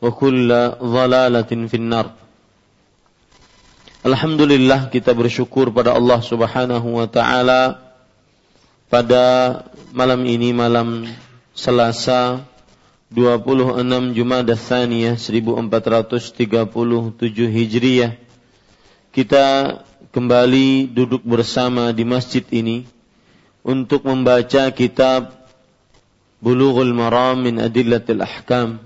wa kulla dhalalatin finnar. Alhamdulillah kita bersyukur pada Allah Subhanahu wa taala pada malam ini malam Selasa 26 Jumada Tsaniyah 1437 Hijriah kita kembali duduk bersama di masjid ini untuk membaca kitab Bulughul Maram min Adillatil Ahkam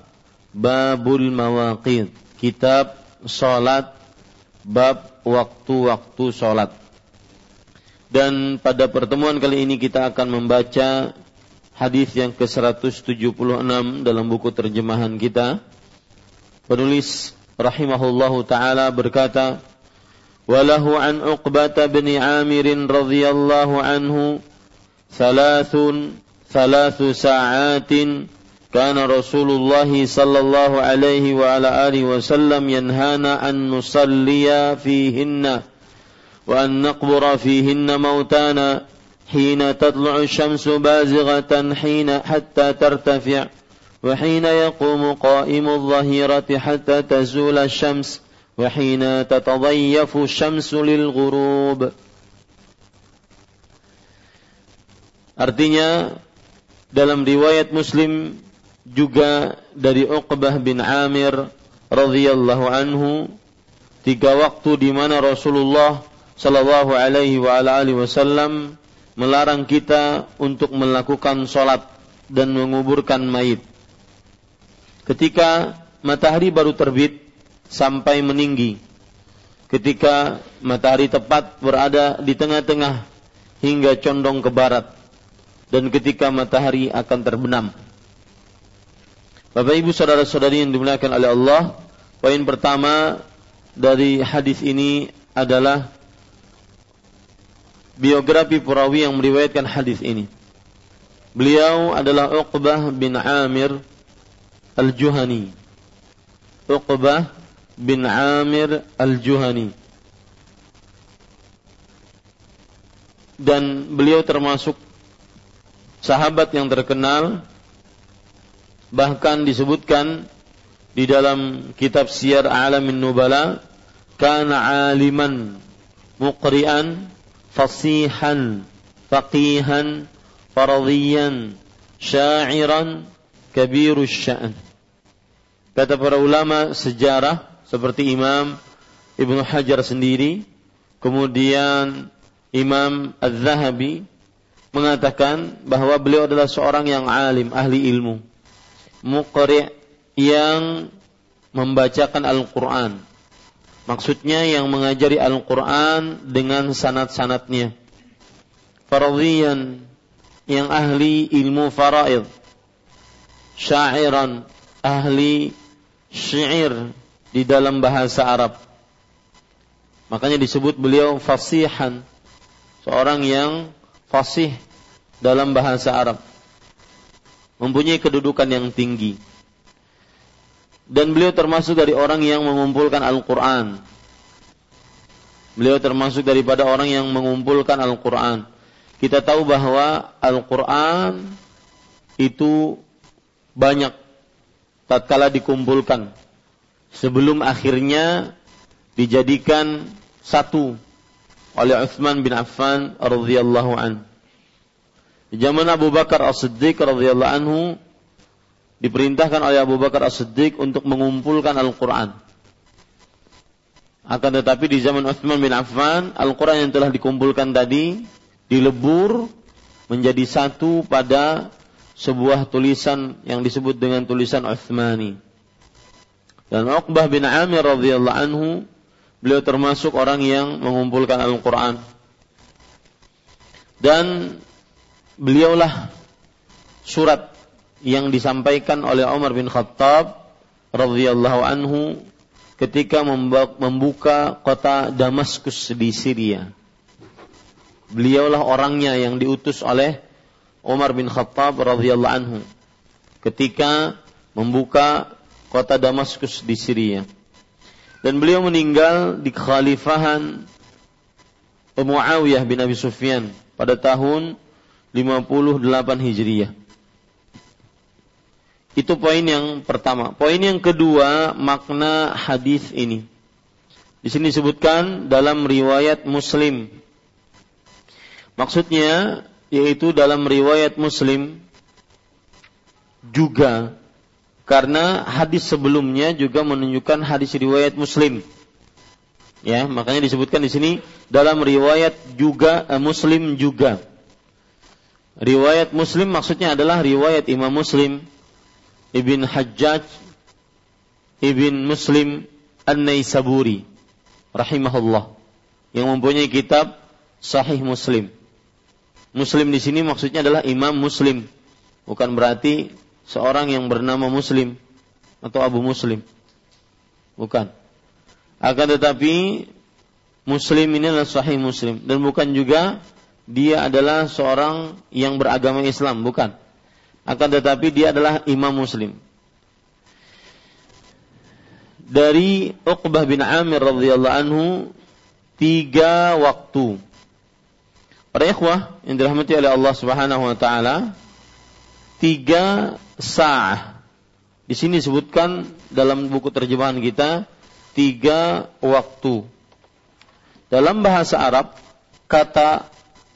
Babul Mawaqid, kitab salat bab waktu-waktu salat. Dan pada pertemuan kali ini kita akan membaca hadis yang ke-176 dalam buku terjemahan kita. Penulis rahimahullahu taala berkata, "Walahu an Uqbah bin Amir radhiyallahu anhu thalathun thalathu sa'atin كان رسول الله صلى الله عليه وعلى آله وسلم ينهانا أن نصلي فيهن وأن نقبر فيهن موتانا حين تطلع الشمس بازغة حين حتى ترتفع وحين يقوم قائم الظهيرة حتى تزول الشمس وحين تتضيف الشمس للغروب. Artinya dalam riwayat Muslim juga dari Uqbah bin Amir radhiyallahu anhu tiga waktu di mana Rasulullah sallallahu alaihi wa alihi wasallam melarang kita untuk melakukan salat dan menguburkan mayit. Ketika matahari baru terbit sampai meninggi. Ketika matahari tepat berada di tengah-tengah hingga condong ke barat dan ketika matahari akan terbenam. Bapak Ibu saudara-saudari yang dimuliakan oleh Allah, poin pertama dari hadis ini adalah biografi perawi yang meriwayatkan hadis ini. Beliau adalah Uqbah bin Amir Al-Juhani. Uqbah bin Amir Al-Juhani. Dan beliau termasuk sahabat yang terkenal bahkan disebutkan di dalam kitab Syiar Alamin Nubala kana aliman muqri'an fasihan faqihan faradhiyan sya'iran kabirus sya'an. Kata para ulama sejarah seperti Imam Ibnu Hajar sendiri kemudian Imam Az-Zahabi mengatakan bahwa beliau adalah seorang yang alim ahli ilmu muqri' yang membacakan Al-Quran. Maksudnya yang mengajari Al-Quran dengan sanat-sanatnya. Faradhiyan yang ahli ilmu faraid. Syairan ahli syair di dalam bahasa Arab. Makanya disebut beliau fasihan. Seorang yang fasih dalam bahasa Arab. Mempunyai kedudukan yang tinggi dan beliau termasuk dari orang yang mengumpulkan Al-Quran. Beliau termasuk daripada orang yang mengumpulkan Al-Quran. Kita tahu bahwa Al-Quran itu banyak tatkala dikumpulkan sebelum akhirnya dijadikan satu oleh Uthman bin Affan radhiyallahu an. Di zaman Abu Bakar As-Siddiq radhiyallahu anhu diperintahkan oleh Abu Bakar As-Siddiq untuk mengumpulkan Al-Quran. Akan tetapi di zaman Uthman bin Affan, Al-Quran yang telah dikumpulkan tadi dilebur menjadi satu pada sebuah tulisan yang disebut dengan tulisan Uthmani. Dan Uqbah bin Amir radhiyallahu anhu beliau termasuk orang yang mengumpulkan Al-Quran. Dan beliaulah surat yang disampaikan oleh Umar bin Khattab radhiyallahu anhu ketika membuka kota Damaskus di Syria. Beliaulah orangnya yang diutus oleh Umar bin Khattab radhiyallahu anhu ketika membuka kota Damaskus di Syria. Dan beliau meninggal di kekhalifahan Muawiyah bin Abi Sufyan pada tahun 58 Hijriah. Itu poin yang pertama. Poin yang kedua, makna hadis ini. Di sini disebutkan dalam riwayat Muslim. Maksudnya yaitu dalam riwayat Muslim juga karena hadis sebelumnya juga menunjukkan hadis riwayat Muslim. Ya, makanya disebutkan di sini dalam riwayat juga eh, Muslim juga. Riwayat Muslim maksudnya adalah riwayat Imam Muslim Ibn Hajjaj Ibn Muslim An-Naisaburi rahimahullah yang mempunyai kitab Sahih Muslim. Muslim di sini maksudnya adalah Imam Muslim, bukan berarti seorang yang bernama Muslim atau Abu Muslim. Bukan. Akan tetapi Muslim ini adalah Sahih Muslim dan bukan juga dia adalah seorang yang beragama Islam, bukan akan tetapi dia adalah imam muslim. Dari Uqbah bin Amir radhiyallahu anhu tiga waktu. Para ikhwah yang dirahmati oleh Allah Subhanahu wa taala, tiga sa'ah. Di sini disebutkan dalam buku terjemahan kita tiga waktu. Dalam bahasa Arab, kata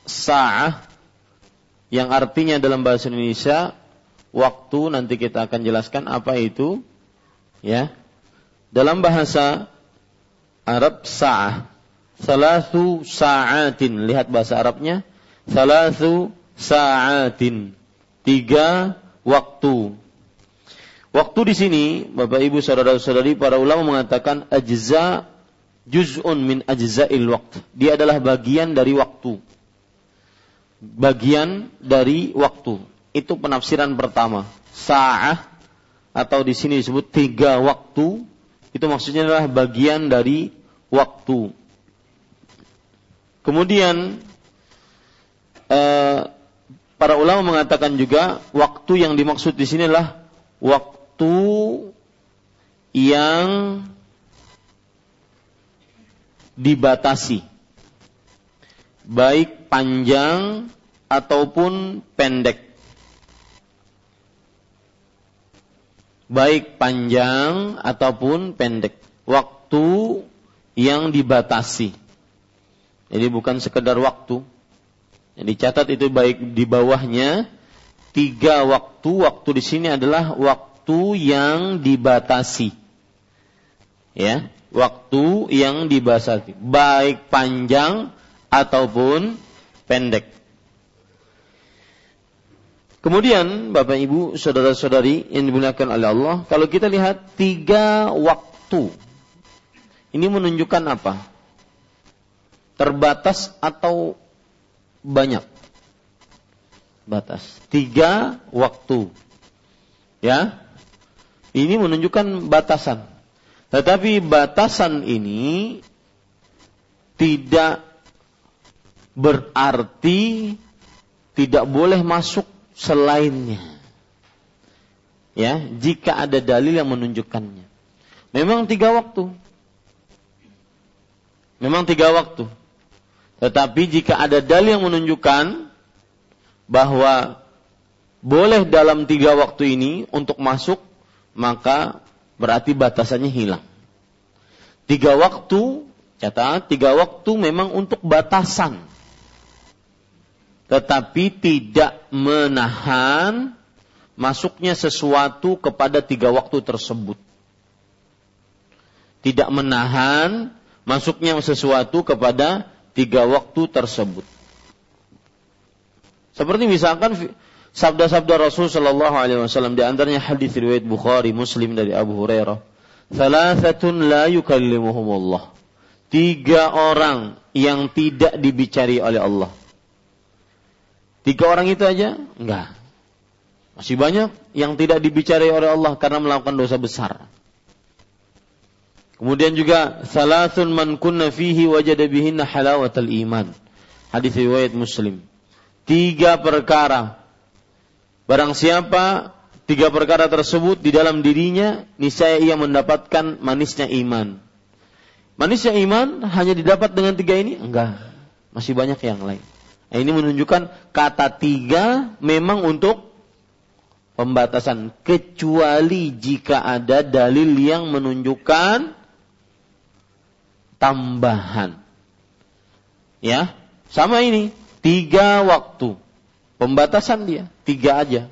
sa'ah yang artinya dalam bahasa Indonesia waktu nanti kita akan jelaskan apa itu ya. Dalam bahasa Arab sa'ah. Salatu sa'atin. Lihat bahasa Arabnya. Salatu sa'atin. Tiga waktu. Waktu di sini Bapak Ibu saudara-saudari para ulama mengatakan ajza juz'un min ajza'il waqt. Dia adalah bagian dari waktu bagian dari waktu. Itu penafsiran pertama. Sa'ah atau di sini disebut tiga waktu itu maksudnya adalah bagian dari waktu. Kemudian eh, para ulama mengatakan juga waktu yang dimaksud di sini adalah waktu yang dibatasi baik panjang ataupun pendek baik panjang ataupun pendek waktu yang dibatasi jadi bukan sekedar waktu yang dicatat itu baik di bawahnya tiga waktu. Waktu di sini adalah waktu yang dibatasi. Ya, waktu yang dibatasi, baik panjang ataupun pendek. Kemudian Bapak Ibu, saudara-saudari yang dimuliakan oleh Allah, kalau kita lihat tiga waktu, ini menunjukkan apa? Terbatas atau banyak batas. Tiga waktu. Ya. Ini menunjukkan batasan. Tetapi batasan ini tidak berarti tidak boleh masuk selainnya. Ya, jika ada dalil yang menunjukkannya. Memang tiga waktu. Memang tiga waktu. Tetapi jika ada dalil yang menunjukkan bahwa boleh dalam tiga waktu ini untuk masuk, maka berarti batasannya hilang. Tiga waktu, catat, tiga waktu memang untuk batasan. Tetapi tidak menahan masuknya sesuatu kepada tiga waktu tersebut. Tidak menahan masuknya sesuatu kepada tiga waktu tersebut. Seperti misalkan sabda-sabda Rasul Shallallahu Alaihi Wasallam di antaranya hadis riwayat Bukhari Muslim dari Abu Hurairah. Thalathatun la yukallimuhumullah. Tiga orang yang tidak dibicari oleh Allah. Tiga orang itu aja? Enggak. Masih banyak yang tidak dibicari oleh Allah karena melakukan dosa besar. Kemudian juga salasun man kunna fihi wajada bihinna halawatal iman. Hadis riwayat Muslim. Tiga perkara. Barang siapa tiga perkara tersebut di dalam dirinya, niscaya ia mendapatkan manisnya iman. Manisnya iman hanya didapat dengan tiga ini? Enggak. Masih banyak yang lain. Nah, ini menunjukkan kata tiga memang untuk pembatasan kecuali jika ada dalil yang menunjukkan tambahan. Ya, sama ini tiga waktu pembatasan dia tiga aja.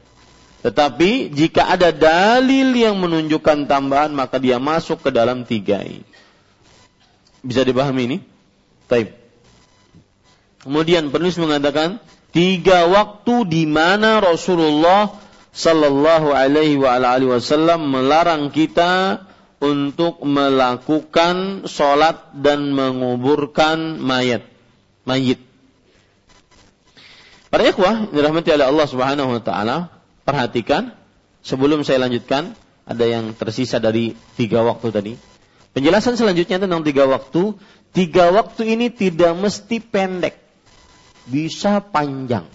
Tetapi jika ada dalil yang menunjukkan tambahan maka dia masuk ke dalam tiga ini. Bisa dipahami ini? Taib. Kemudian penulis mengatakan tiga waktu di mana Rasulullah Sallallahu Alaihi Wasallam melarang kita untuk melakukan sholat dan menguburkan mayat. Mayit. Para ikhwah, dirahmati oleh Allah Subhanahu wa taala, perhatikan sebelum saya lanjutkan ada yang tersisa dari tiga waktu tadi. Penjelasan selanjutnya tentang tiga waktu. Tiga waktu ini tidak mesti pendek, bisa panjang.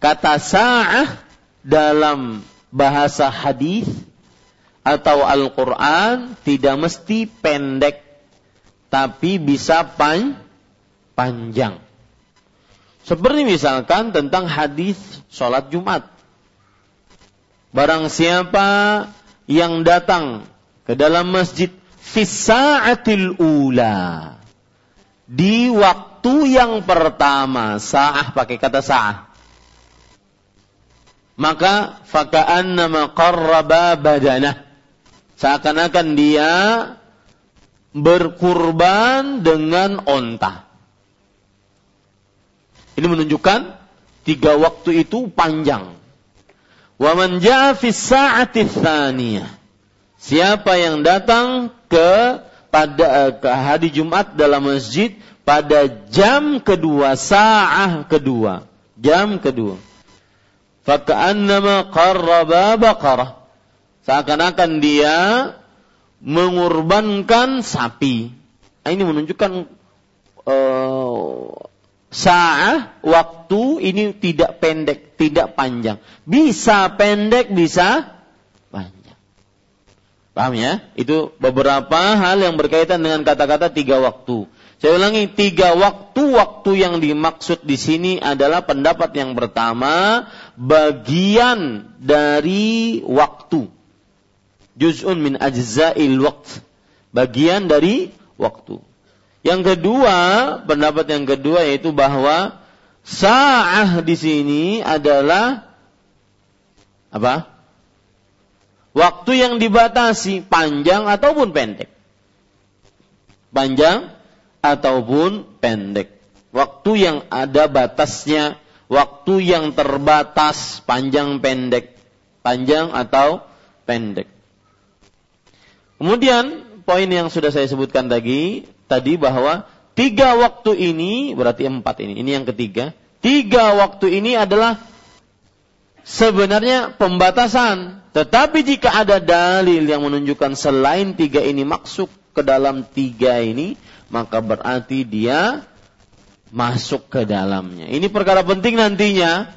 Kata sa'ah dalam bahasa hadis atau Al-Quran tidak mesti pendek, tapi bisa pan panjang. Seperti misalkan tentang hadis sholat Jumat. Barang siapa yang datang ke dalam masjid fisaatil ula di waktu yang pertama sa'ah pakai kata sa'ah maka faka'annama qarraba badanah Seakan-akan dia berkurban dengan onta. Ini menunjukkan tiga waktu itu panjang. Wa man Siapa yang datang ke pada ke hari Jumat dalam masjid pada jam kedua, sa'ah kedua, jam kedua. Faka'annama qarraba baqarah Seakan-akan dia mengorbankan sapi. Nah, ini menunjukkan uh, Sa'ah, waktu ini tidak pendek, tidak panjang. Bisa pendek, bisa panjang. Paham ya? Itu beberapa hal yang berkaitan dengan kata-kata tiga waktu. Saya ulangi, tiga waktu-waktu yang dimaksud di sini adalah pendapat yang pertama, bagian dari waktu. Juz'un min ajza'il waqt. Bagian dari waktu. Yang kedua, pendapat yang kedua yaitu bahwa sa'ah di sini adalah apa? Waktu yang dibatasi panjang ataupun pendek. Panjang ataupun pendek. Waktu yang ada batasnya, waktu yang terbatas, panjang pendek, panjang atau pendek. Kemudian poin yang sudah saya sebutkan tadi, tadi bahwa tiga waktu ini berarti empat ini, ini yang ketiga. Tiga waktu ini adalah sebenarnya pembatasan. Tetapi jika ada dalil yang menunjukkan selain tiga ini masuk ke dalam tiga ini, maka berarti dia masuk ke dalamnya. Ini perkara penting nantinya.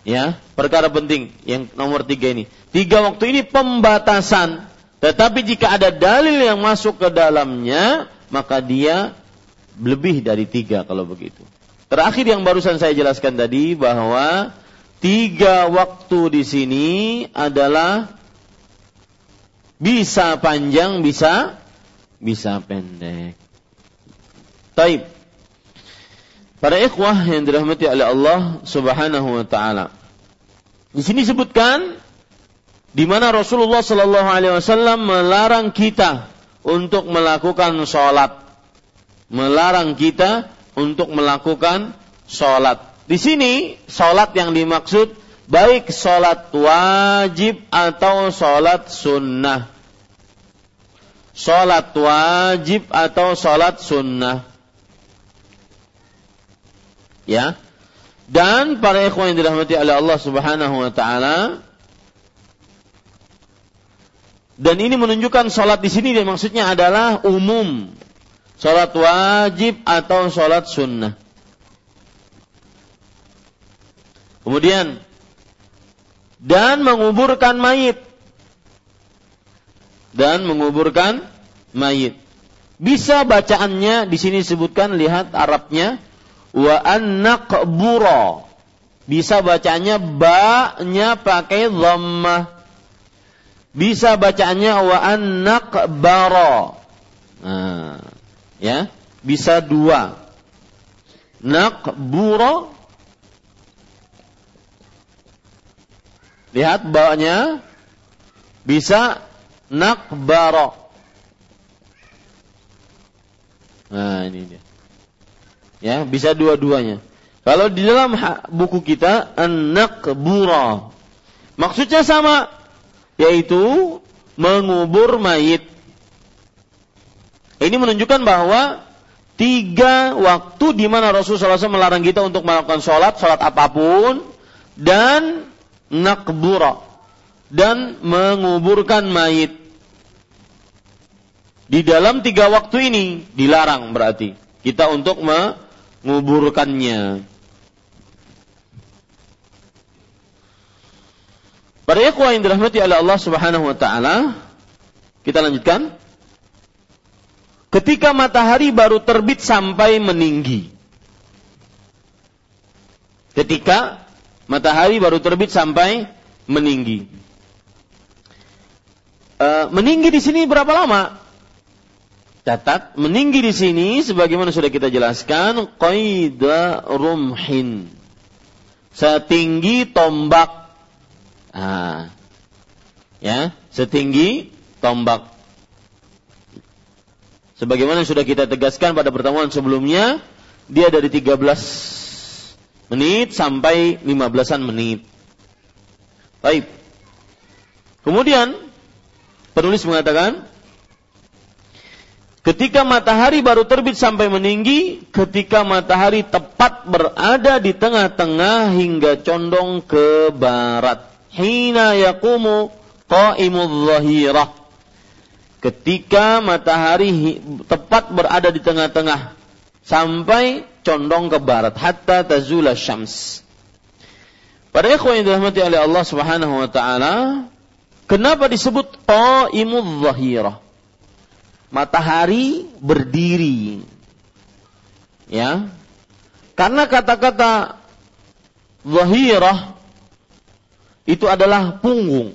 Ya, perkara penting yang nomor tiga ini. Tiga waktu ini pembatasan. Tetapi jika ada dalil yang masuk ke dalamnya, maka dia lebih dari tiga kalau begitu. Terakhir yang barusan saya jelaskan tadi bahwa tiga waktu di sini adalah bisa panjang, bisa bisa pendek. Taib. Para ikhwah yang dirahmati oleh Allah Subhanahu wa taala. Di sini sebutkan di mana Rasulullah Sallallahu Alaihi Wasallam melarang kita untuk melakukan sholat, melarang kita untuk melakukan sholat. Di sini sholat yang dimaksud baik sholat wajib atau sholat sunnah. Sholat wajib atau sholat sunnah ya. Dan para ikhwan yang dirahmati oleh Allah Subhanahu wa taala dan ini menunjukkan sholat di sini dan maksudnya adalah umum. Sholat wajib atau sholat sunnah. Kemudian dan menguburkan mayit dan menguburkan mayit. Bisa bacaannya di sini disebutkan lihat Arabnya wa an naqbura. Bisa bacanya ba-nya pakai dhammah. Bisa bacanya wa an naqbara. Nah, ya, bisa dua. Naqbura Lihat bawahnya bisa nakbaro. Nah, ini dia. Ya, bisa dua-duanya. Kalau di dalam buku kita an-naqbura. Maksudnya sama, yaitu mengubur mayit. Ini menunjukkan bahwa tiga waktu di mana Rasulullah SAW melarang kita untuk melakukan sholat, sholat apa pun, dan nakbura, dan menguburkan mayit. Di dalam tiga waktu ini dilarang berarti kita untuk menguburkannya. Para ikhwah yang dirahmati oleh Allah Subhanahu wa taala, kita lanjutkan. Ketika matahari baru terbit sampai meninggi. Ketika matahari baru terbit sampai meninggi. E, meninggi di sini berapa lama? Catat, meninggi di sini sebagaimana sudah kita jelaskan, qaida rumhin. Setinggi tombak. Ah. Ya, setinggi tombak. Sebagaimana sudah kita tegaskan pada pertemuan sebelumnya, dia dari 13 menit sampai 15-an menit. Baik. Kemudian penulis mengatakan Ketika matahari baru terbit sampai meninggi, ketika matahari tepat berada di tengah-tengah hingga condong ke barat. Hina yakumu qa'imul zahirah. Ketika matahari tepat berada di tengah-tengah sampai condong ke barat hatta tazula syams. Para ikhwan yang dirahmati oleh Allah Subhanahu wa taala, kenapa disebut qaimul zahirah? Matahari berdiri. Ya. Karena kata-kata zahirah itu adalah punggung.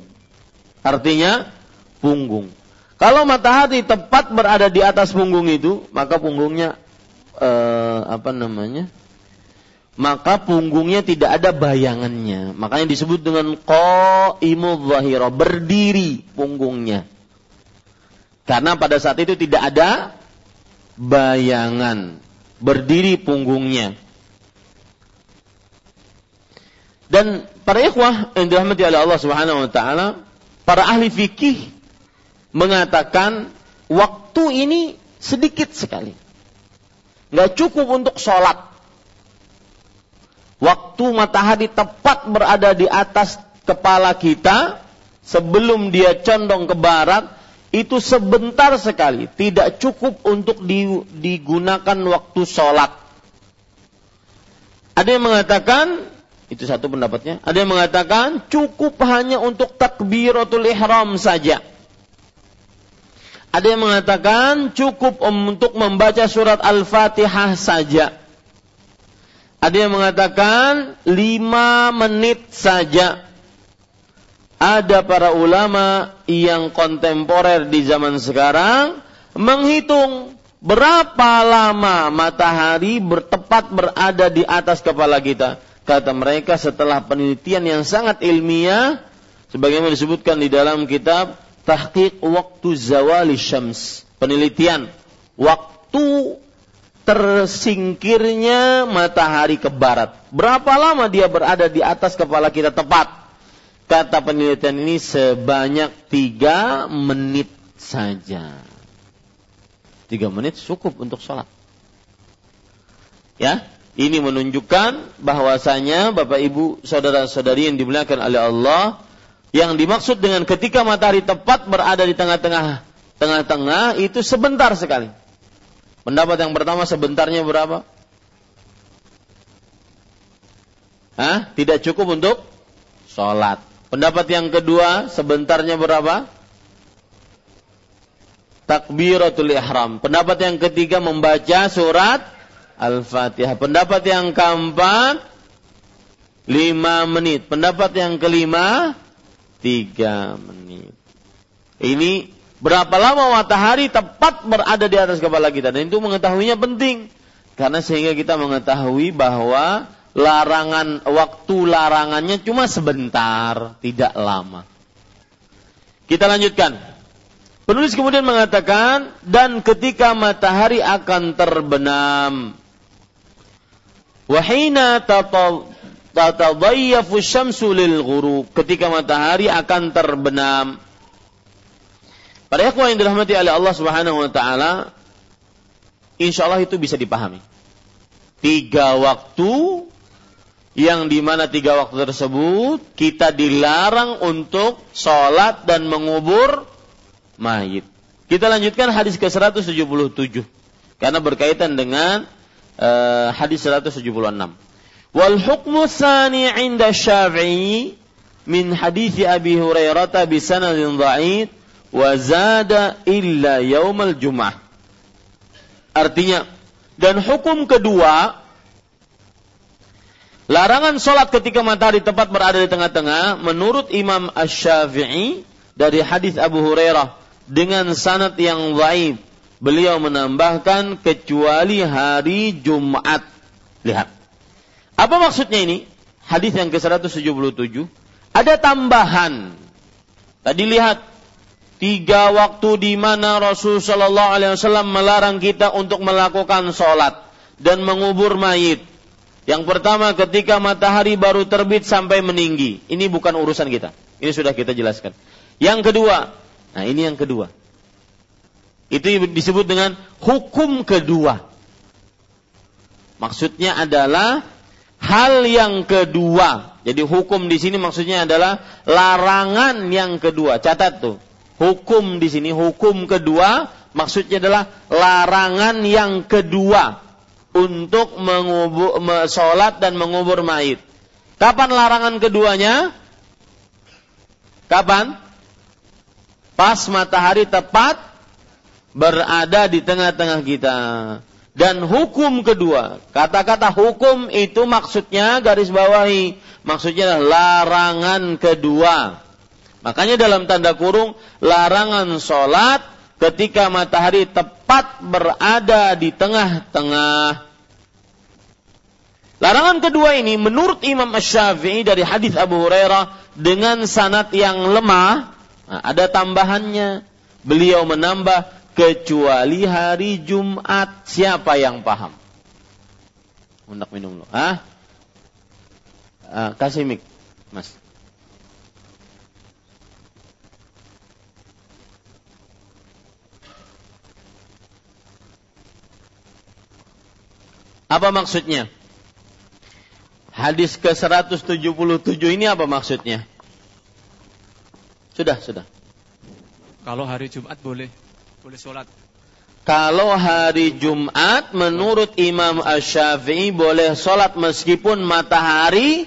Artinya punggung. Kalau matahari tepat berada di atas punggung itu, maka punggungnya eh, apa namanya? Maka punggungnya tidak ada bayangannya. Makanya disebut dengan qaimul zahira, berdiri punggungnya. Karena pada saat itu tidak ada bayangan, berdiri punggungnya. Dan para ikhwah yang dirahmati oleh Allah Subhanahu wa taala, para ahli fikih mengatakan waktu ini sedikit sekali. Nggak cukup untuk sholat. Waktu matahari tepat berada di atas kepala kita, sebelum dia condong ke barat, itu sebentar sekali. Tidak cukup untuk digunakan waktu sholat. Ada yang mengatakan itu satu pendapatnya. Ada yang mengatakan cukup hanya untuk takbiratul ihram saja. Ada yang mengatakan cukup untuk membaca surat Al-Fatihah saja. Ada yang mengatakan lima menit saja. Ada para ulama yang kontemporer di zaman sekarang menghitung berapa lama matahari bertepat berada di atas kepala kita. Kata mereka setelah penelitian yang sangat ilmiah sebagaimana disebutkan di dalam kitab Tahqiq Waktu Zawali Syams. Penelitian. Waktu tersingkirnya matahari ke barat. Berapa lama dia berada di atas kepala kita tepat kata penelitian ini sebanyak tiga menit saja tiga menit cukup untuk sholat ya ini menunjukkan bahwasanya Bapak Ibu saudara-saudari yang dimuliakan oleh Allah yang dimaksud dengan ketika matahari tepat berada di tengah-tengah tengah-tengah itu sebentar sekali. Pendapat yang pertama sebentarnya berapa? Hah? Tidak cukup untuk sholat. Pendapat yang kedua sebentarnya berapa? Takbiratul ihram. Pendapat yang ketiga membaca surat Al-Fatihah. Pendapat yang keempat, lima menit. Pendapat yang kelima, tiga menit. Ini berapa lama matahari tepat berada di atas kepala kita. Dan itu mengetahuinya penting. Karena sehingga kita mengetahui bahwa larangan waktu larangannya cuma sebentar, tidak lama. Kita lanjutkan. Penulis kemudian mengatakan dan ketika matahari akan terbenam Wahina tatadayyafu syamsu lil ghurub. Ketika matahari akan terbenam. Para ikhwan yang dirahmati oleh Allah Subhanahu wa taala, insyaallah itu bisa dipahami. Tiga waktu yang di mana tiga waktu tersebut kita dilarang untuk sholat dan mengubur mayit. Kita lanjutkan hadis ke 177 karena berkaitan dengan uh, hadis 176. Wal hukmu tsani 'inda Syafi'i min hadis Abi Hurairah bi sanadin dha'if wa zada illa yaumal jum'ah. Artinya dan hukum kedua larangan sholat ketika matahari tepat berada di tengah-tengah menurut Imam Ash-Syafi'i dari hadis Abu Hurairah dengan sanad yang dhaif beliau menambahkan kecuali hari Jumat. Lihat. Apa maksudnya ini? Hadis yang ke-177 ada tambahan. Tadi lihat tiga waktu di mana Rasul Shallallahu Alaihi Wasallam melarang kita untuk melakukan sholat dan mengubur mayit. Yang pertama ketika matahari baru terbit sampai meninggi. Ini bukan urusan kita. Ini sudah kita jelaskan. Yang kedua, nah ini yang kedua. Itu disebut dengan hukum kedua. Maksudnya adalah hal yang kedua. Jadi hukum di sini maksudnya adalah larangan yang kedua. Catat tuh. Hukum di sini hukum kedua maksudnya adalah larangan yang kedua. Untuk mengubur sholat dan mengubur mayit. Kapan larangan keduanya? Kapan? Pas matahari tepat berada di tengah-tengah kita. Dan hukum kedua, kata-kata hukum itu maksudnya garis bawahi, maksudnya larangan kedua. Makanya dalam tanda kurung larangan sholat ketika matahari tepat berada di tengah-tengah. Larangan kedua ini menurut Imam Ash-Syafi'i dari hadis Abu Hurairah dengan sanat yang lemah, nah, ada tambahannya. Beliau menambah kecuali hari Jumat. Siapa yang paham? Hendak minum lo. Hah? Uh, kasih mik, Mas. Apa maksudnya? Hadis ke-177 ini apa maksudnya? Sudah, sudah. Kalau hari Jumat boleh boleh sholat. Kalau hari Jumat menurut Imam Ash-Syafi'i boleh sholat meskipun matahari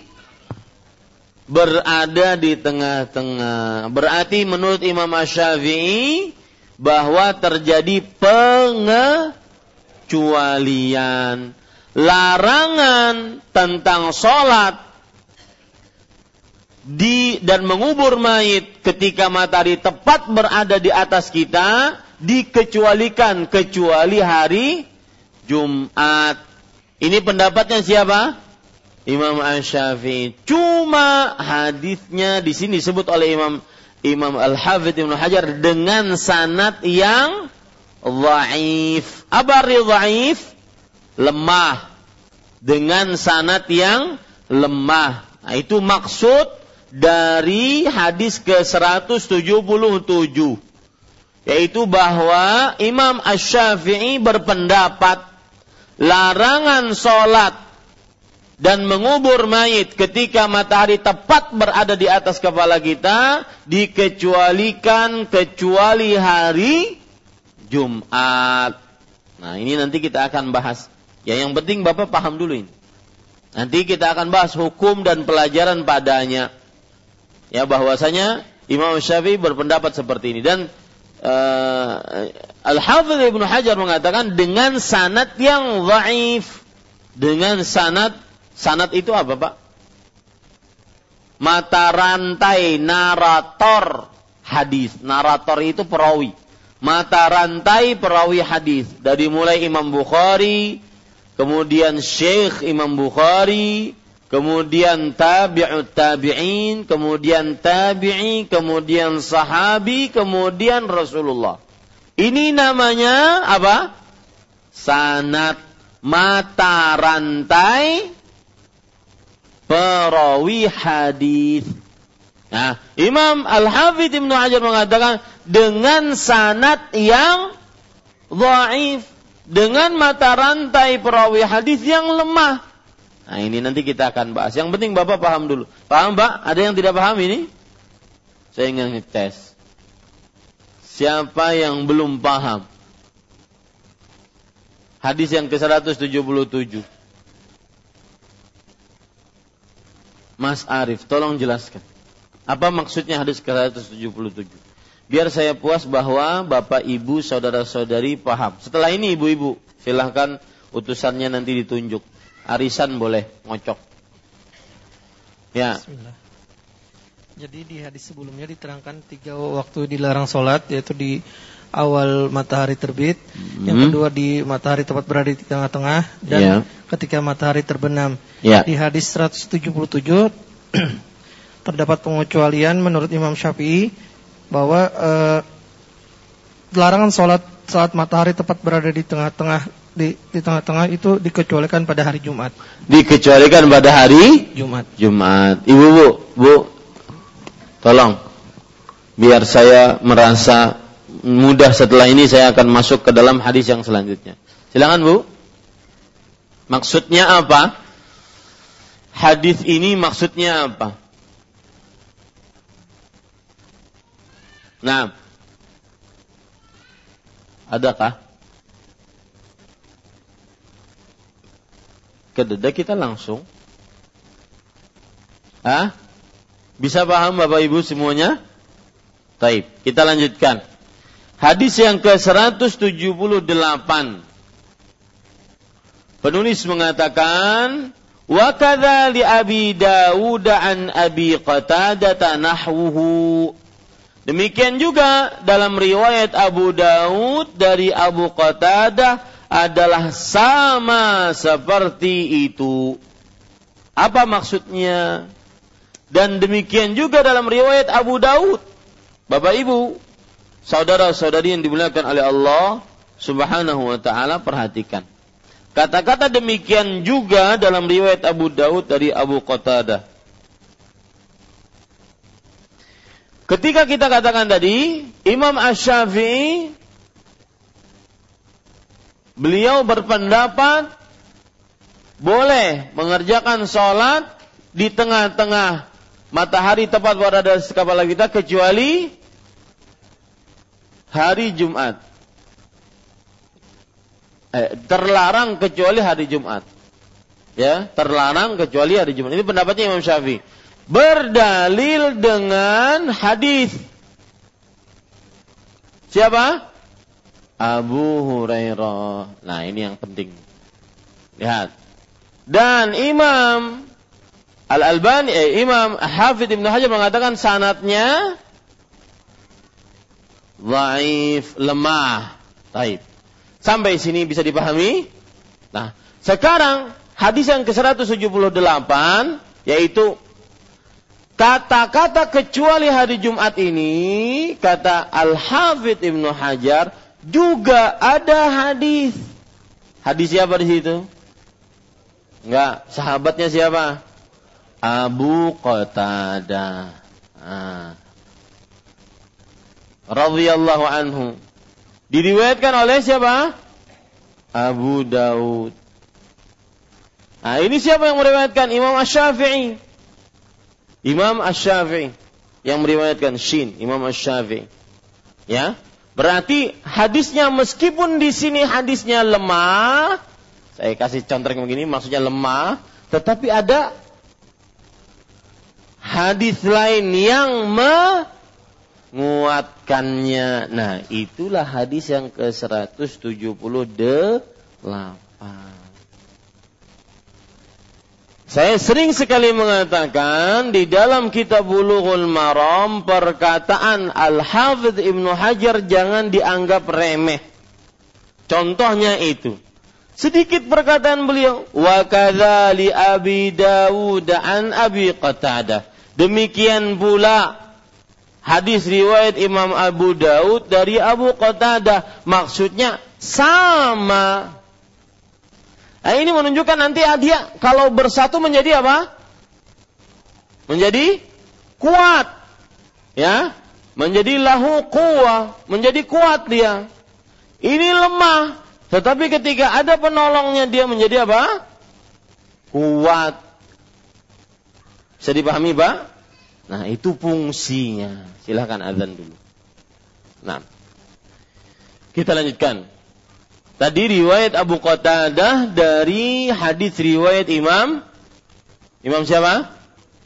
berada di tengah-tengah. Berarti menurut Imam Ash-Syafi'i bahwa terjadi pengecualian. Larangan tentang sholat di dan mengubur mayit ketika matahari tepat berada di atas kita dikecualikan kecuali hari Jumat. Ini pendapatnya siapa? Imam Asy-Syafi'i. Cuma hadisnya di sini disebut oleh Imam Imam Al-Hafidz Ibnu Hajar dengan sanad yang dhaif. Apa dhaif? Lemah. Dengan sanad yang lemah. Nah, itu maksud dari hadis ke-177 yaitu bahwa Imam Ash-Syafi'i berpendapat larangan sholat dan mengubur mayit ketika matahari tepat berada di atas kepala kita dikecualikan kecuali hari Jumat. Nah, ini nanti kita akan bahas. Ya, yang penting Bapak paham dulu ini. Nanti kita akan bahas hukum dan pelajaran padanya. Ya, bahwasanya Imam Syafi'i berpendapat seperti ini dan uh, Al-Hafidh Ibnu Hajar mengatakan dengan sanad yang dhaif. Dengan sanad sanad itu apa, Pak? Mata rantai narator hadis. Narator itu perawi. Mata rantai perawi hadis dari mulai Imam Bukhari, kemudian Syekh Imam Bukhari, kemudian tabi'ut tabi'in, kemudian tabi'i, kemudian sahabi, kemudian Rasulullah. Ini namanya apa? Sanat mata rantai perawi hadis. Nah, Imam Al-Hafidh Ibnu Hajar mengatakan dengan sanat yang dhaif, dengan mata rantai perawi hadis yang lemah. Nah ini nanti kita akan bahas. Yang penting Bapak paham dulu. Paham Pak? Ada yang tidak paham ini? Saya ingin ngetes. Siapa yang belum paham? Hadis yang ke-177. Mas Arif, tolong jelaskan. Apa maksudnya hadis ke-177? Biar saya puas bahwa Bapak, Ibu, Saudara-saudari paham. Setelah ini Ibu-ibu, silahkan utusannya nanti ditunjuk arisan boleh ngocok. Ya. Bismillah. Jadi di hadis sebelumnya diterangkan tiga waktu dilarang sholat yaitu di awal matahari terbit, hmm. yang kedua di matahari tepat berada di tengah-tengah dan yeah. ketika matahari terbenam. Yeah. Di hadis 177 terdapat pengecualian menurut Imam Syafi'i bahwa uh, larangan sholat saat matahari tepat berada di tengah-tengah di di tengah-tengah itu dikecualikan pada hari Jumat. Dikecualikan pada hari Jumat. Jumat. Ibu Bu, Bu. Tolong biar saya merasa mudah setelah ini saya akan masuk ke dalam hadis yang selanjutnya. Silakan Bu. Maksudnya apa? Hadis ini maksudnya apa? Nah. Adakah? ke kita langsung. Ah? Bisa paham Bapak Ibu semuanya? Taib. Kita lanjutkan. Hadis yang ke-178. Penulis mengatakan, "Wa li Abi Dawud an Abi Qatadah nahwuhu." Demikian juga dalam riwayat Abu Daud dari Abu Qatadah adalah sama seperti itu. Apa maksudnya? Dan demikian juga dalam riwayat Abu Daud. Bapak Ibu, saudara-saudari yang dimuliakan oleh Allah Subhanahu wa taala, perhatikan. Kata-kata demikian juga dalam riwayat Abu Daud dari Abu Qatadah. Ketika kita katakan tadi, Imam Ash-Syafi'i beliau berpendapat boleh mengerjakan sholat di tengah-tengah matahari tepat berada di kepala kita kecuali hari Jumat. Eh, terlarang kecuali hari Jumat. Ya, terlarang kecuali hari Jumat. Ini pendapatnya Imam Syafi'i berdalil dengan hadis. Siapa? Abu Hurairah. Nah, ini yang penting. Lihat. Dan Imam Al-Albani, eh, Imam Hafidh Ibn Hajar mengatakan sanatnya Zaif, lemah. Taib. Sampai sini bisa dipahami? Nah, sekarang hadis yang ke-178 yaitu Kata-kata kecuali hari Jumat ini, kata Al-Hafidh Ibnu Hajar, juga ada hadis. Hadis siapa di situ? Enggak, sahabatnya siapa? Abu Qatadah. Ah. Radhiyallahu anhu. Diriwayatkan oleh siapa? Abu Daud. Nah, ini siapa yang meriwayatkan? Imam Asy-Syafi'i. Imam Ash-Syafi'i yang meriwayatkan Shin, Imam Ash-Syafi'i. Ya. Berarti hadisnya meskipun di sini hadisnya lemah, saya kasih contoh begini maksudnya lemah, tetapi ada hadis lain yang menguatkannya. Nah, itulah hadis yang ke-178. Saya sering sekali mengatakan di dalam kitab Bulughul Maram perkataan Al-Hafidh Ibnu Hajar jangan dianggap remeh. Contohnya itu. Sedikit perkataan beliau, wa kadzali Abi Dawud an Abi Qatadah. Demikian pula hadis riwayat Imam Abu Daud dari Abu Qatadah. Maksudnya sama Nah, ini menunjukkan nanti dia kalau bersatu menjadi apa? Menjadi kuat. Ya, menjadi lahu kuwa, menjadi kuat dia. Ini lemah, tetapi ketika ada penolongnya dia menjadi apa? Kuat. Bisa dipahami, Pak? Nah, itu fungsinya. Silahkan azan dulu. Nah, kita lanjutkan. Tadi riwayat Abu Qatadah dari hadis riwayat Imam Imam siapa?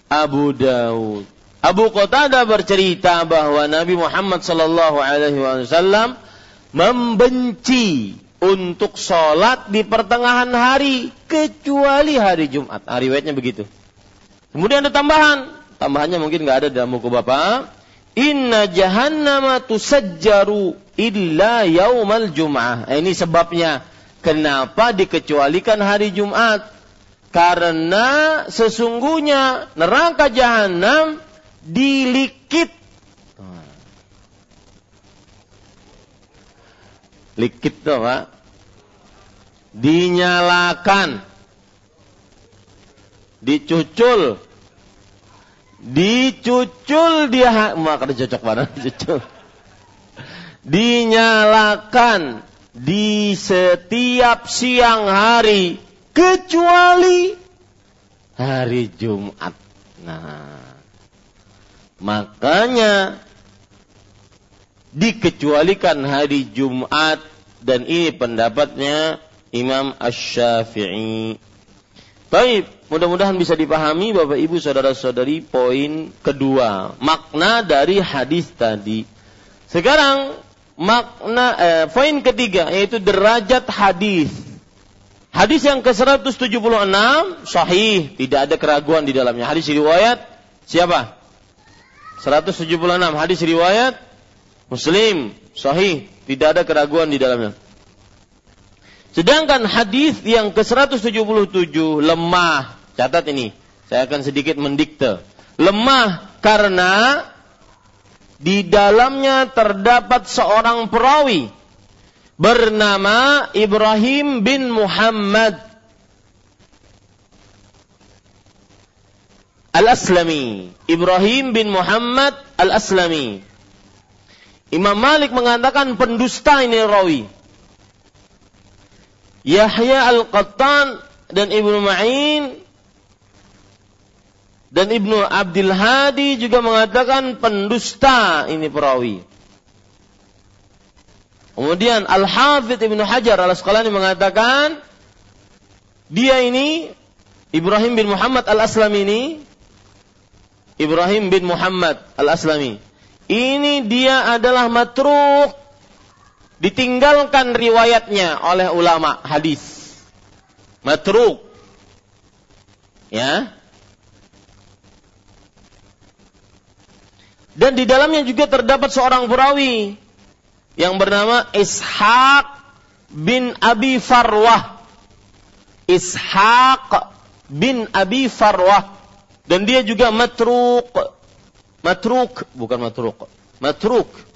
Abu Daud. Abu Qatadah bercerita bahwa Nabi Muhammad sallallahu alaihi wasallam membenci untuk sholat di pertengahan hari kecuali hari Jumat. Hari riwayatnya begitu. Kemudian ada tambahan. Tambahannya mungkin nggak ada dalam buku Bapak. Inna jahannama tusajjaru illa yaumal jum'ah. Eh, ini sebabnya kenapa dikecualikan hari Jumat. Karena sesungguhnya neraka jahanam dilikit. Likit tuh Pak. Dinyalakan. Dicucul dicucul dia maka cocok banget cucul dinyalakan di setiap siang hari kecuali hari Jumat. Nah, makanya dikecualikan hari Jumat dan ini pendapatnya Imam Ash-Syafi'i. Baik, mudah-mudahan bisa dipahami Bapak Ibu saudara-saudari poin kedua, makna dari hadis tadi. Sekarang makna eh, poin ketiga yaitu derajat hadis. Hadis yang ke-176 sahih, tidak ada keraguan di dalamnya. Hadis riwayat siapa? 176 hadis riwayat Muslim, sahih, tidak ada keraguan di dalamnya. Sedangkan hadis yang ke-177 lemah. Catat ini, saya akan sedikit mendikte. Lemah karena di dalamnya terdapat seorang perawi bernama Ibrahim bin Muhammad Al-Aslami. Ibrahim bin Muhammad Al-Aslami. Imam Malik mengatakan pendusta ini rawi. Yahya Al-Qattan dan Ibnu Ma'in dan Ibnu Abdul Hadi juga mengatakan pendusta ini perawi. Kemudian Al-Hafidh Ibnu Hajar Al-Asqalani mengatakan dia ini Ibrahim bin Muhammad Al-Aslami ini Ibrahim bin Muhammad Al-Aslami ini dia adalah matruk ditinggalkan riwayatnya oleh ulama hadis. Matruk. Ya. Dan di dalamnya juga terdapat seorang perawi yang bernama Ishaq bin Abi Farwah. Ishaq bin Abi Farwah dan dia juga matruk. Matruk bukan matruk. Matruk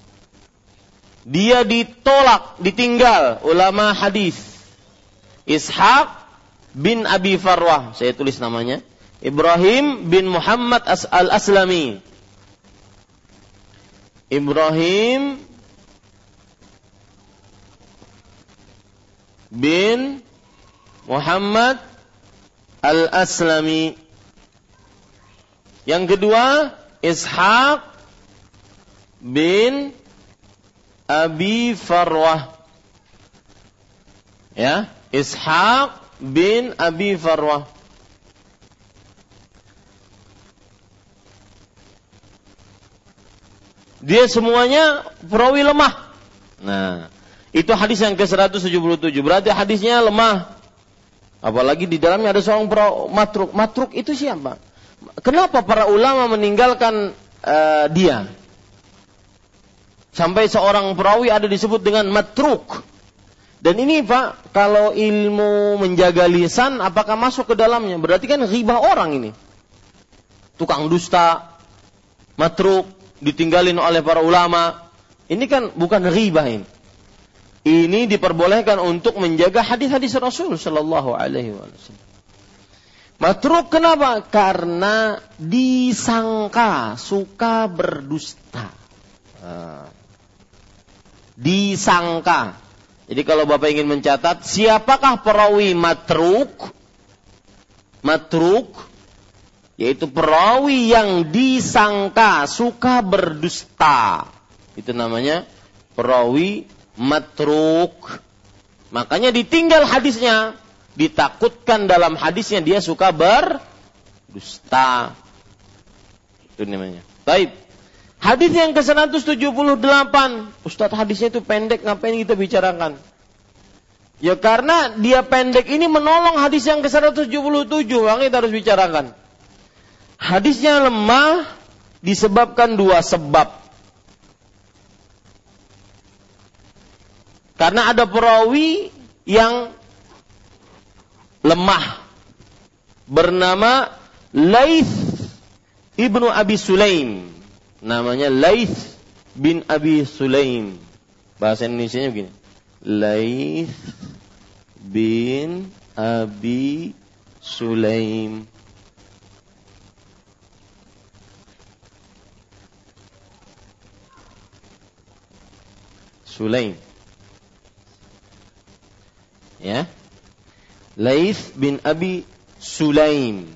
dia ditolak, ditinggal ulama hadis. Ishaq bin Abi Farwah, saya tulis namanya. Ibrahim bin Muhammad Al-Aslami. Ibrahim bin Muhammad Al-Aslami. Yang kedua, Ishaq bin Abi Farwah. Ya, Ishaq bin Abi Farwah. Dia semuanya perawi lemah. Nah, itu hadis yang ke-177. Berarti hadisnya lemah. Apalagi di dalamnya ada seorang matruk. Matruk itu siapa? Kenapa para ulama meninggalkan uh, dia? Sampai seorang perawi ada disebut dengan matruk. Dan ini Pak, kalau ilmu menjaga lisan apakah masuk ke dalamnya? Berarti kan riba orang ini. Tukang dusta, matruk, ditinggalin oleh para ulama. Ini kan bukan riba ini. Ini diperbolehkan untuk menjaga hadis-hadis Rasul Shallallahu Alaihi Wasallam. Matruk kenapa? Karena disangka suka berdusta. Nah disangka. Jadi kalau Bapak ingin mencatat, siapakah perawi matruk? Matruk, yaitu perawi yang disangka suka berdusta. Itu namanya perawi matruk. Makanya ditinggal hadisnya, ditakutkan dalam hadisnya dia suka berdusta. Itu namanya. Baik. Hadis yang ke-178, Ustadz hadisnya itu pendek, ngapain kita bicarakan? Ya karena dia pendek ini menolong hadis yang ke-177, maka kita harus bicarakan. Hadisnya lemah disebabkan dua sebab. Karena ada perawi yang lemah bernama Laith ibnu Abi Sulaim namanya Laith bin Abi Sulaim. Bahasa Indonesia-nya begini. Laith bin Abi Sulaim. Sulaim. Ya. Laith bin Abi Sulaim.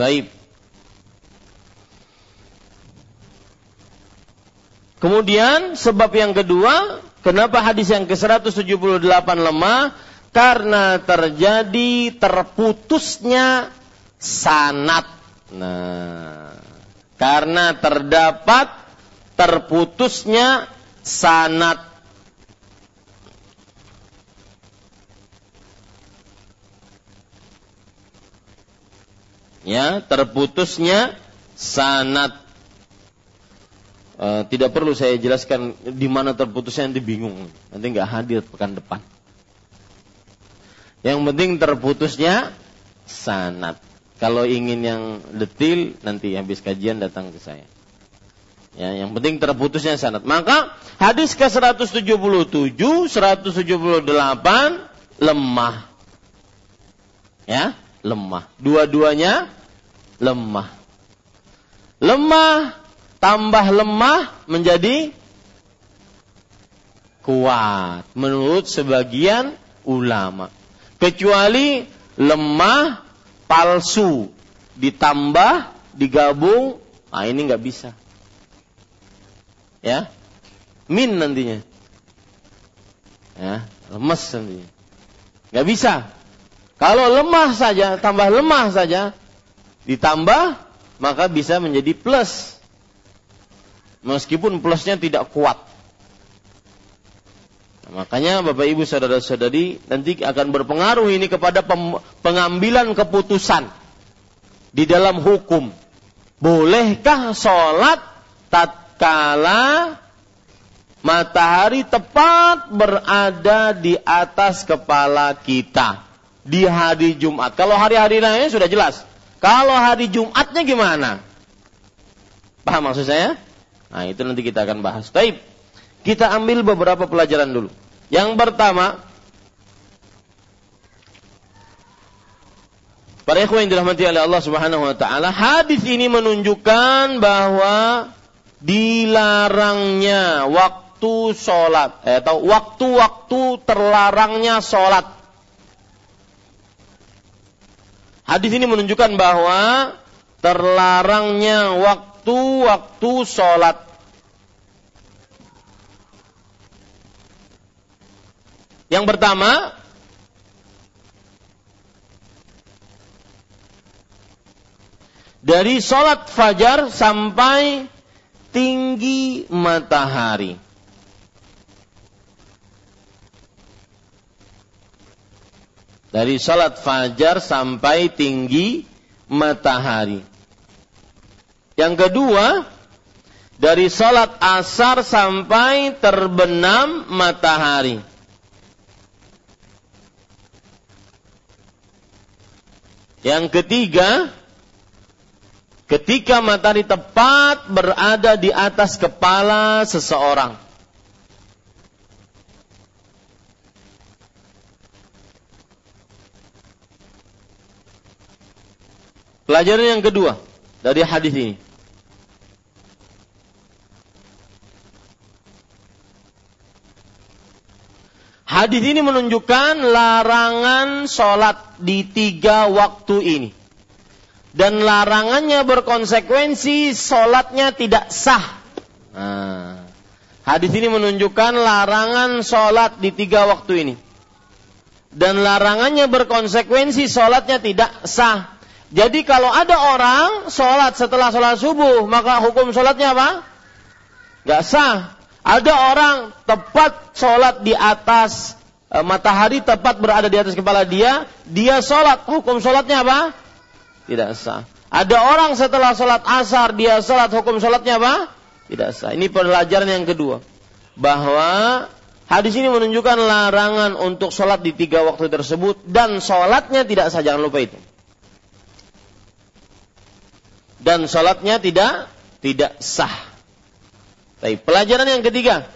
Baik. Kemudian sebab yang kedua, kenapa hadis yang ke-178 lemah? Karena terjadi terputusnya sanat. Nah, karena terdapat terputusnya sanat. Ya, terputusnya sanat. E, tidak perlu saya jelaskan di mana terputusnya nanti bingung. Nanti nggak hadir pekan depan. Yang penting terputusnya sanat. Kalau ingin yang detil nanti habis kajian datang ke saya. Ya, yang penting terputusnya sanad. Maka hadis ke 177, 178 lemah. Ya, lemah. Dua-duanya lemah. Lemah tambah lemah menjadi kuat menurut sebagian ulama. Kecuali lemah palsu ditambah digabung, ah ini nggak bisa. Ya, min nantinya. Ya, lemes nantinya. Nggak bisa. Kalau lemah saja, tambah lemah saja, ditambah maka bisa menjadi plus. Meskipun plusnya tidak kuat. Makanya Bapak Ibu saudara-saudari nanti akan berpengaruh ini kepada pengambilan keputusan di dalam hukum. Bolehkah sholat tatkala matahari tepat berada di atas kepala kita di hari Jumat? Kalau hari-hari lainnya sudah jelas. Kalau hari Jumatnya gimana? Paham maksud saya? Nah itu nanti kita akan bahas. Taib. Kita ambil beberapa pelajaran dulu. Yang pertama, para ikhwan yang dirahmati oleh Allah Subhanahu wa taala, hadis ini menunjukkan bahwa dilarangnya waktu sholat eh, atau waktu-waktu terlarangnya sholat. Hadis ini menunjukkan bahwa terlarangnya waktu-waktu sholat. Yang pertama, dari sholat fajar sampai tinggi matahari. Dari sholat fajar sampai tinggi matahari. Yang kedua, dari sholat asar sampai terbenam matahari. Yang ketiga, ketika matahari tepat berada di atas kepala seseorang. Pelajaran yang kedua dari hadis ini. Hadis ini menunjukkan larangan sholat di tiga waktu ini. Dan larangannya berkonsekuensi sholatnya tidak sah. Nah, hadis ini menunjukkan larangan sholat di tiga waktu ini. Dan larangannya berkonsekuensi sholatnya tidak sah. Jadi kalau ada orang sholat setelah sholat subuh, maka hukum sholatnya apa? Gak sah. Ada orang tepat sholat di atas e, matahari tepat berada di atas kepala dia, dia sholat. Hukum sholatnya apa? Tidak sah. Ada orang setelah sholat asar, dia sholat. Hukum sholatnya apa? Tidak sah. Ini pelajaran yang kedua. Bahwa hadis ini menunjukkan larangan untuk sholat di tiga waktu tersebut. Dan sholatnya tidak sah. Jangan lupa itu. Dan sholatnya tidak tidak sah. Baik, pelajaran yang ketiga.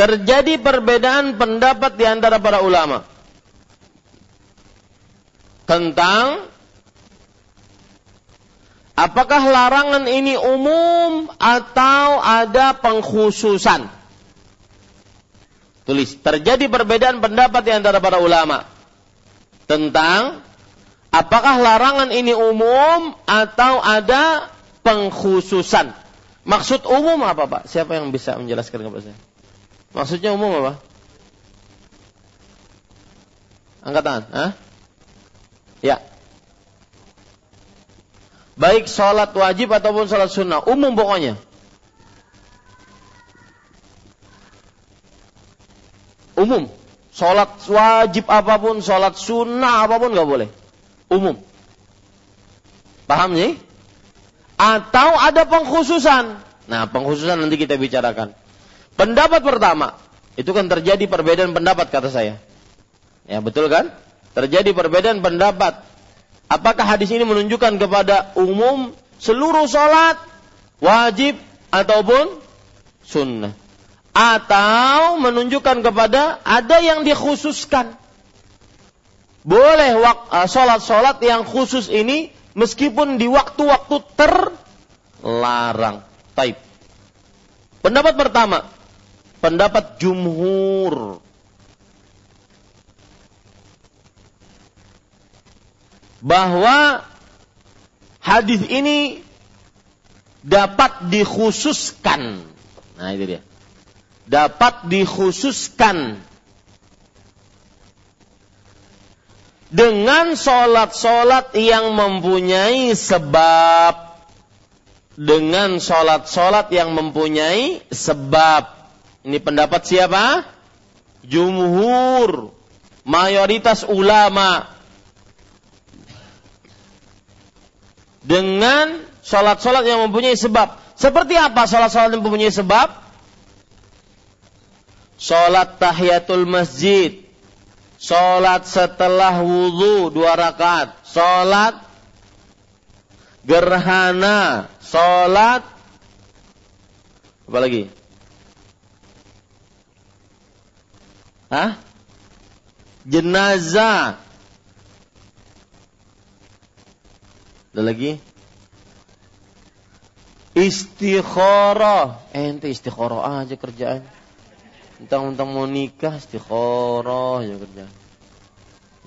Terjadi perbedaan pendapat di antara para ulama tentang apakah larangan ini umum atau ada pengkhususan. Tulis, terjadi perbedaan pendapat di antara para ulama tentang apakah larangan ini umum atau ada pengkhususan. Maksud umum apa Pak? Siapa yang bisa menjelaskan kepada saya? Maksudnya umum apa? Angkat tangan. Hah? Ya. Baik sholat wajib ataupun sholat sunnah. Umum pokoknya. Umum. Sholat wajib apa pun, sholat sunnah apa pun nggak boleh. Umum. Paham nih? Atau ada pengkhususan. Nah, pengkhususan nanti kita bicarakan. Pendapat pertama, itu kan terjadi perbedaan pendapat kata saya. Ya, betul kan? Terjadi perbedaan pendapat. Apakah hadis ini menunjukkan kepada umum seluruh sholat wajib ataupun sunnah? Atau menunjukkan kepada ada yang dikhususkan. Boleh eh, sholat-sholat yang khusus ini meskipun di waktu-waktu terlarang. Taib. Pendapat pertama, pendapat jumhur. Bahwa hadis ini dapat dikhususkan. Nah, itu dia. Dapat dikhususkan dengan sholat-sholat yang mempunyai sebab. Dengan sholat-sholat yang mempunyai sebab. Ini pendapat siapa? Jumhur. Mayoritas ulama. Dengan sholat-sholat yang mempunyai sebab. Seperti apa sholat-sholat yang mempunyai sebab? Sholat tahiyatul masjid Sholat setelah wudhu dua rakaat. Sholat gerhana. Sholat apa lagi? Hah? Jenazah. Ada lagi? Istikharah. Eh, ente istikharah aja kerjaan. Entang-entang mau nikah istikharah ya kerja.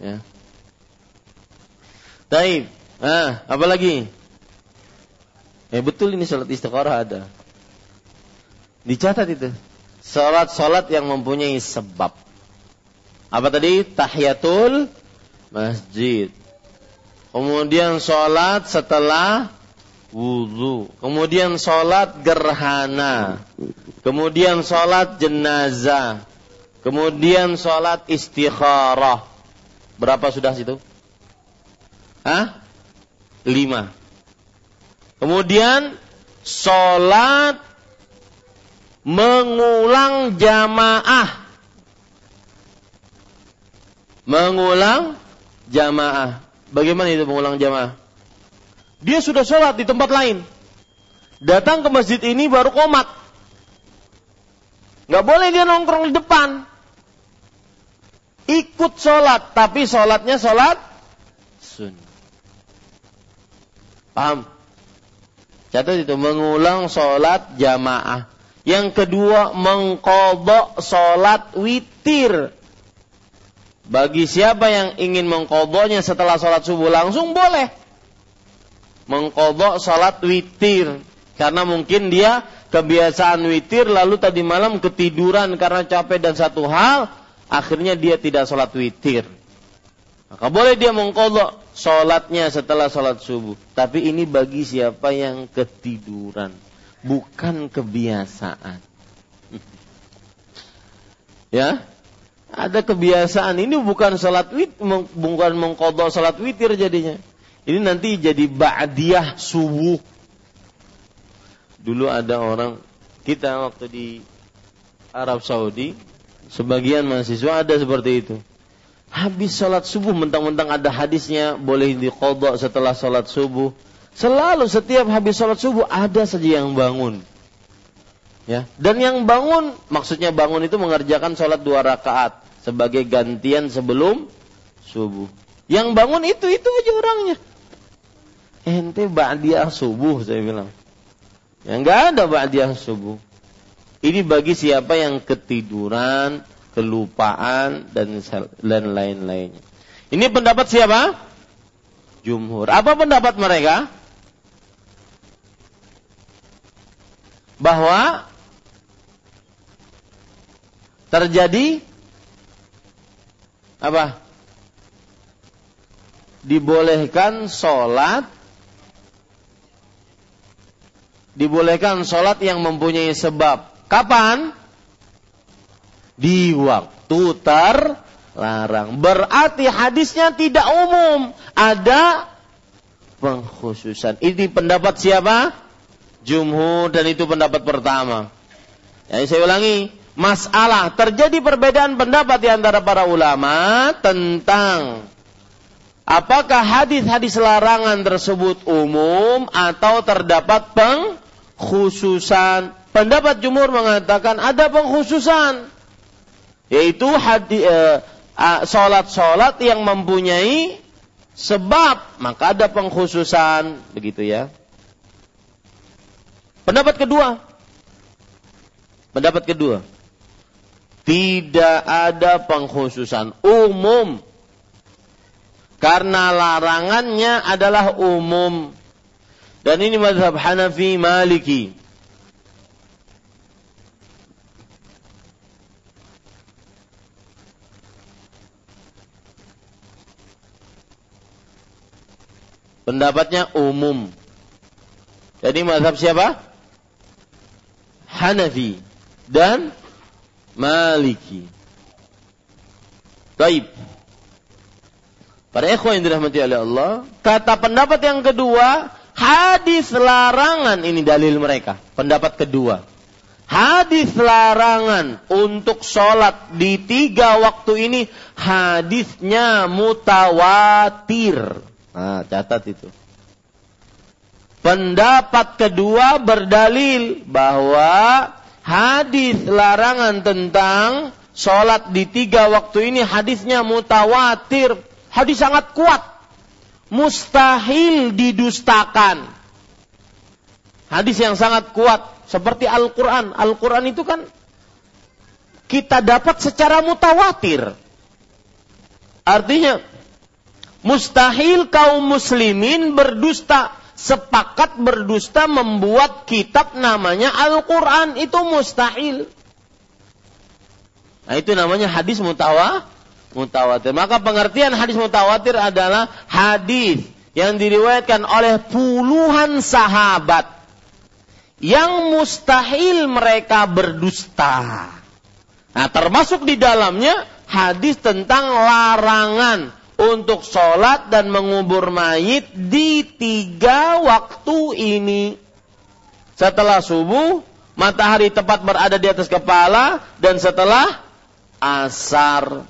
Ya. Taib. Ah, apa lagi? Eh betul ini salat istikharah ada. Dicatat itu. Salat-salat yang mempunyai sebab. Apa tadi? Tahiyatul masjid. Kemudian sholat setelah wudhu. Kemudian sholat gerhana. Kemudian sholat jenazah. Kemudian sholat istikharah. Berapa sudah situ? Hah? Lima. Kemudian sholat mengulang jamaah. Mengulang jamaah. Bagaimana itu mengulang jamaah? Dia sudah sholat di tempat lain. Datang ke masjid ini baru komat. Gak boleh dia nongkrong di depan. Ikut sholat, tapi sholatnya sholat sun. Paham? Catat itu mengulang sholat jamaah. Yang kedua mengkodok sholat witir. Bagi siapa yang ingin mengkodoknya setelah sholat subuh langsung boleh mengkodok salat witir. Karena mungkin dia kebiasaan witir lalu tadi malam ketiduran karena capek dan satu hal akhirnya dia tidak salat witir. Maka boleh dia mengkodok salatnya setelah salat subuh. Tapi ini bagi siapa yang ketiduran bukan kebiasaan. Ya? Ada kebiasaan. Ini bukan salat wit bukan mengkodok salat witir jadinya ini nanti jadi ba'diyah subuh. Dulu ada orang kita waktu di Arab Saudi, sebagian mahasiswa ada seperti itu. Habis sholat subuh, mentang-mentang ada hadisnya, boleh dikodok setelah sholat subuh. Selalu setiap habis sholat subuh ada saja yang bangun. Ya, dan yang bangun, maksudnya bangun itu mengerjakan sholat dua rakaat sebagai gantian sebelum subuh. Yang bangun itu itu aja orangnya ente ba'diyah subuh saya bilang. Ya enggak ada ba'diyah subuh. Ini bagi siapa yang ketiduran, kelupaan dan dan lain-lainnya. Ini pendapat siapa? Jumhur. Apa pendapat mereka? bahwa terjadi apa? Dibolehkan sholat Dibolehkan sholat yang mempunyai sebab. Kapan? Di waktu terlarang. Berarti hadisnya tidak umum. Ada pengkhususan. Ini pendapat siapa? Jumhur dan itu pendapat pertama. Jadi saya ulangi. Masalah terjadi perbedaan pendapat di antara para ulama tentang apakah hadis-hadis larangan tersebut umum atau terdapat pengkhususan. Pendapat jumhur mengatakan ada pengkhususan yaitu hadis eh, salat-salat yang mempunyai sebab maka ada pengkhususan begitu ya. Pendapat kedua Pendapat kedua tidak ada pengkhususan umum karena larangannya adalah umum dan ini mazhab Hanafi Maliki pendapatnya umum jadi mazhab siapa Hanafi dan Maliki. Taib. Para ikhwan yang dirahmati oleh Allah, kata pendapat yang kedua, hadis larangan ini dalil mereka. Pendapat kedua. Hadis larangan untuk sholat di tiga waktu ini hadisnya mutawatir. Nah, catat itu. Pendapat kedua berdalil bahwa hadis larangan tentang sholat di tiga waktu ini hadisnya mutawatir. Hadis sangat kuat. Mustahil didustakan. Hadis yang sangat kuat. Seperti Al-Quran. Al-Quran itu kan kita dapat secara mutawatir. Artinya, mustahil kaum muslimin berdusta sepakat berdusta membuat kitab namanya Al-Quran itu mustahil. Nah itu namanya hadis mutawa, mutawatir. Maka pengertian hadis mutawatir adalah hadis yang diriwayatkan oleh puluhan sahabat yang mustahil mereka berdusta. Nah termasuk di dalamnya hadis tentang larangan untuk sholat dan mengubur mayit di tiga waktu ini. Setelah subuh, matahari tepat berada di atas kepala, dan setelah asar.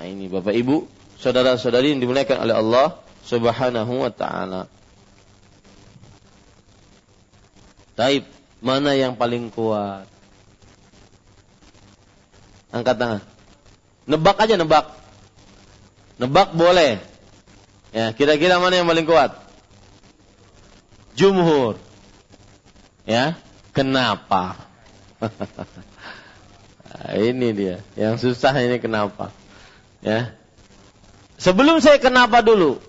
Nah ini Bapak Ibu, saudara-saudari yang dimuliakan oleh Allah subhanahu wa ta'ala. Taib, mana yang paling kuat? Angkat tangan. Nebak aja nebak. Nebak boleh. Ya, kira-kira mana yang paling kuat? Jumhur. Ya, kenapa? ini dia, yang susah ini kenapa? Ya. Sebelum saya kenapa dulu?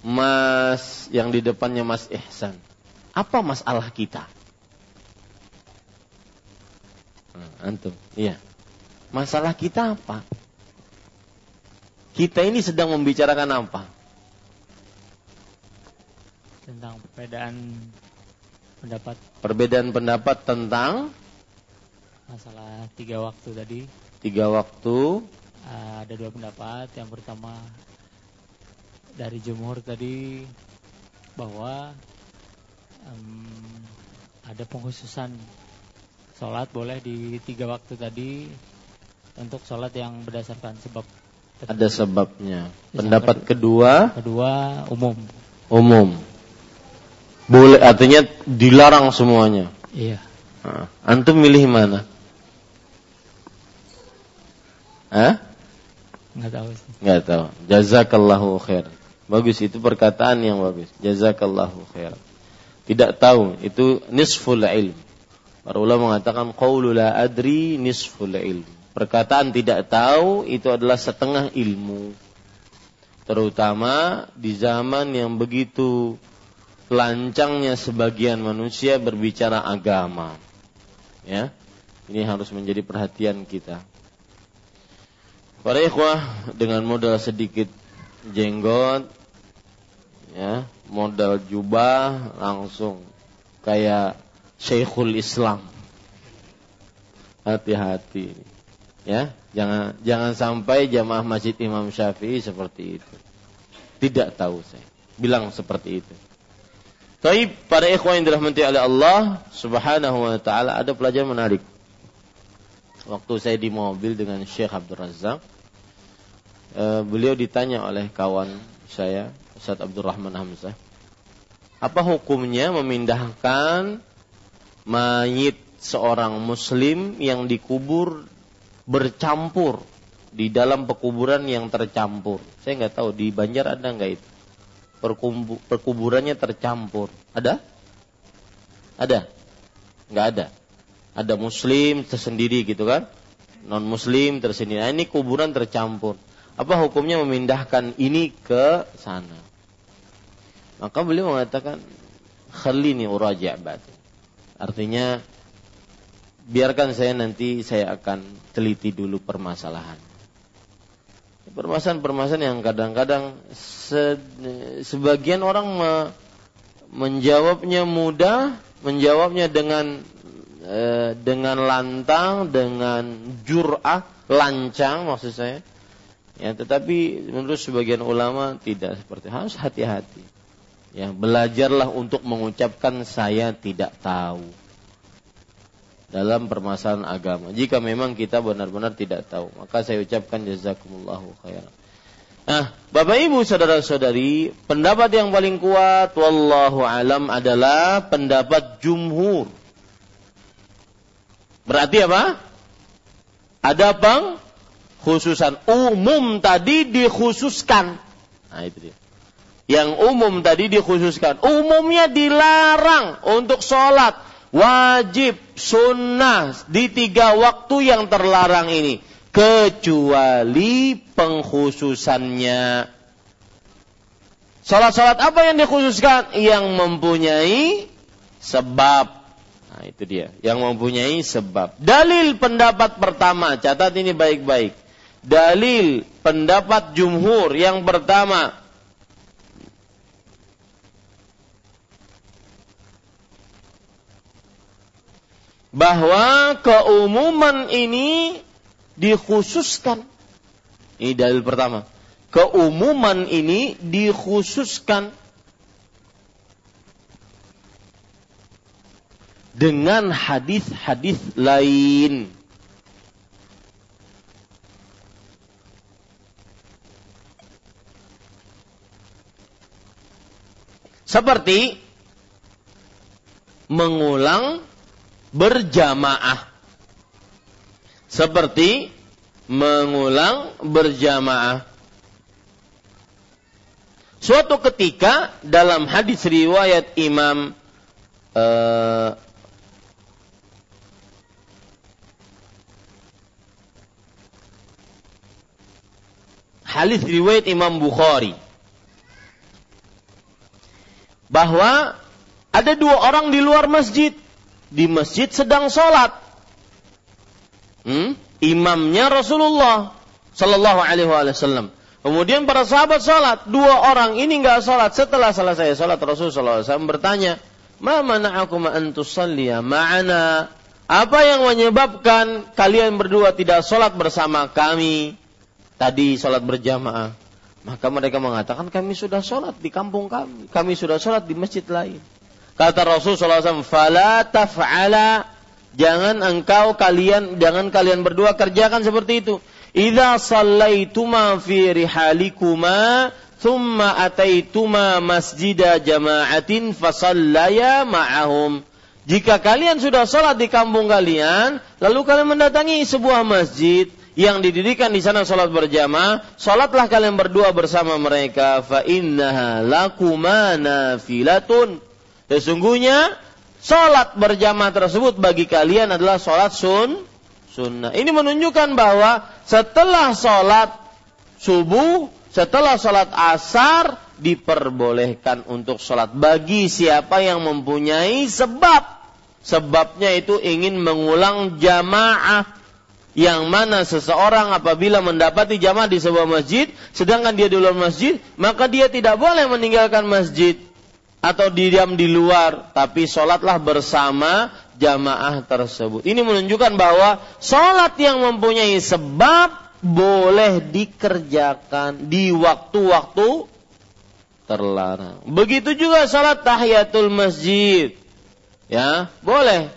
Mas yang di depannya Mas Ihsan. Apa masalah kita? Nah, antum, iya. Masalah kita apa? Kita ini sedang membicarakan apa? Tentang perbedaan pendapat. Perbedaan pendapat tentang masalah tiga waktu tadi. Tiga waktu. Uh, ada dua pendapat. Yang pertama dari jumhur tadi bahwa um, ada pengkhususan sholat boleh di tiga waktu tadi untuk sholat yang berdasarkan sebab ada sebabnya. Pendapat kedua. Kedua umum. Umum. Boleh artinya dilarang semuanya. Iya. Nah, antum milih mana? Hah? Enggak tahu. Enggak tahu. Jazakallahu khair. Bagus itu perkataan yang bagus. Jazakallahu khair. Tidak tahu itu nisful ilm. Para ulama mengatakan qaulu la adri nisful ilm. Perkataan tidak tahu itu adalah setengah ilmu. Terutama di zaman yang begitu lancangnya sebagian manusia berbicara agama. Ya. Ini harus menjadi perhatian kita. Para ikhwah dengan modal sedikit jenggot ya, modal jubah langsung kayak Syekhul Islam. Hati-hati. Ya, jangan jangan sampai jamaah Masjid Imam Syafi'i seperti itu. Tidak tahu saya. Bilang seperti itu. Tapi para ikhwan yang dirahmati oleh Allah Subhanahu wa taala ada pelajaran menarik. Waktu saya di mobil dengan Syekh Abdul Razak, eh, beliau ditanya oleh kawan saya, Ustaz Abdurrahman Hamzah, apa hukumnya memindahkan mayit seorang muslim yang dikubur bercampur di dalam pekuburan yang tercampur. Saya nggak tahu di Banjar ada nggak itu. perkuburannya tercampur. Ada? Ada? Nggak ada. Ada muslim tersendiri gitu kan? Non muslim tersendiri. Nah, ini kuburan tercampur. Apa hukumnya memindahkan ini ke sana? Maka beliau mengatakan khalini uraja' batin. Artinya biarkan saya nanti saya akan teliti dulu permasalahan. Permasalahan-permasalahan yang kadang-kadang se, sebagian orang me, menjawabnya mudah, menjawabnya dengan e, dengan lantang, dengan jur'ah, lancang maksud saya. Ya, tetapi menurut sebagian ulama tidak seperti harus hati-hati. Ya, belajarlah untuk mengucapkan saya tidak tahu dalam permasalahan agama. Jika memang kita benar-benar tidak tahu, maka saya ucapkan jazakumullahu khairan. Nah, Bapak Ibu saudara-saudari, pendapat yang paling kuat wallahu alam adalah pendapat jumhur. Berarti apa? Ada bang khususan umum tadi dikhususkan. Nah, itu dia. Yang umum tadi dikhususkan. Umumnya dilarang untuk sholat. Wajib, sunnah di tiga waktu yang terlarang ini. Kecuali pengkhususannya. Sholat-sholat apa yang dikhususkan? Yang mempunyai sebab. Nah itu dia. Yang mempunyai sebab. Dalil pendapat pertama. Catat ini baik-baik. Dalil pendapat jumhur yang pertama bahwa keumuman ini dikhususkan. Ini dalil pertama. Keumuman ini dikhususkan dengan hadis-hadis lain. Seperti mengulang berjamaah. Seperti mengulang berjamaah. Suatu ketika dalam hadis riwayat Imam uh, hadis riwayat Imam Bukhari bahwa ada dua orang di luar masjid di masjid sedang sholat. Hmm? Imamnya Rasulullah Sallallahu Alaihi Wasallam. Kemudian para sahabat sholat. Dua orang ini nggak sholat. Setelah selesai sholat Rasulullah SAW bertanya, Ma aku antusalliya ma'ana. Apa yang menyebabkan kalian berdua tidak sholat bersama kami? Tadi sholat berjamaah. Maka mereka mengatakan kami sudah sholat di kampung kami. Kami sudah sholat di masjid lain. Kata Rasul SAW, Fala taf'ala, jangan engkau kalian, jangan kalian berdua kerjakan seperti itu. Idza sallaituma fi rihalikuma, thumma ataituma masjida jama'atin fasallaya ma'ahum. Jika kalian sudah sholat di kampung kalian, lalu kalian mendatangi sebuah masjid yang didirikan di sana sholat berjamaah, sholatlah kalian berdua bersama mereka. Fa innaha lakuma nafilatun Sesungguhnya sholat berjamaah tersebut bagi kalian adalah sholat sun sunnah. Ini menunjukkan bahwa setelah sholat subuh, setelah sholat asar diperbolehkan untuk sholat bagi siapa yang mempunyai sebab. sebabnya itu ingin mengulang jamaah yang mana seseorang apabila mendapati jamaah di sebuah masjid sedangkan dia di luar masjid maka dia tidak boleh meninggalkan masjid. Atau diam di luar tapi sholatlah bersama jamaah tersebut. Ini menunjukkan bahwa sholat yang mempunyai sebab boleh dikerjakan di waktu-waktu terlarang. Begitu juga sholat tahiyatul masjid. Ya boleh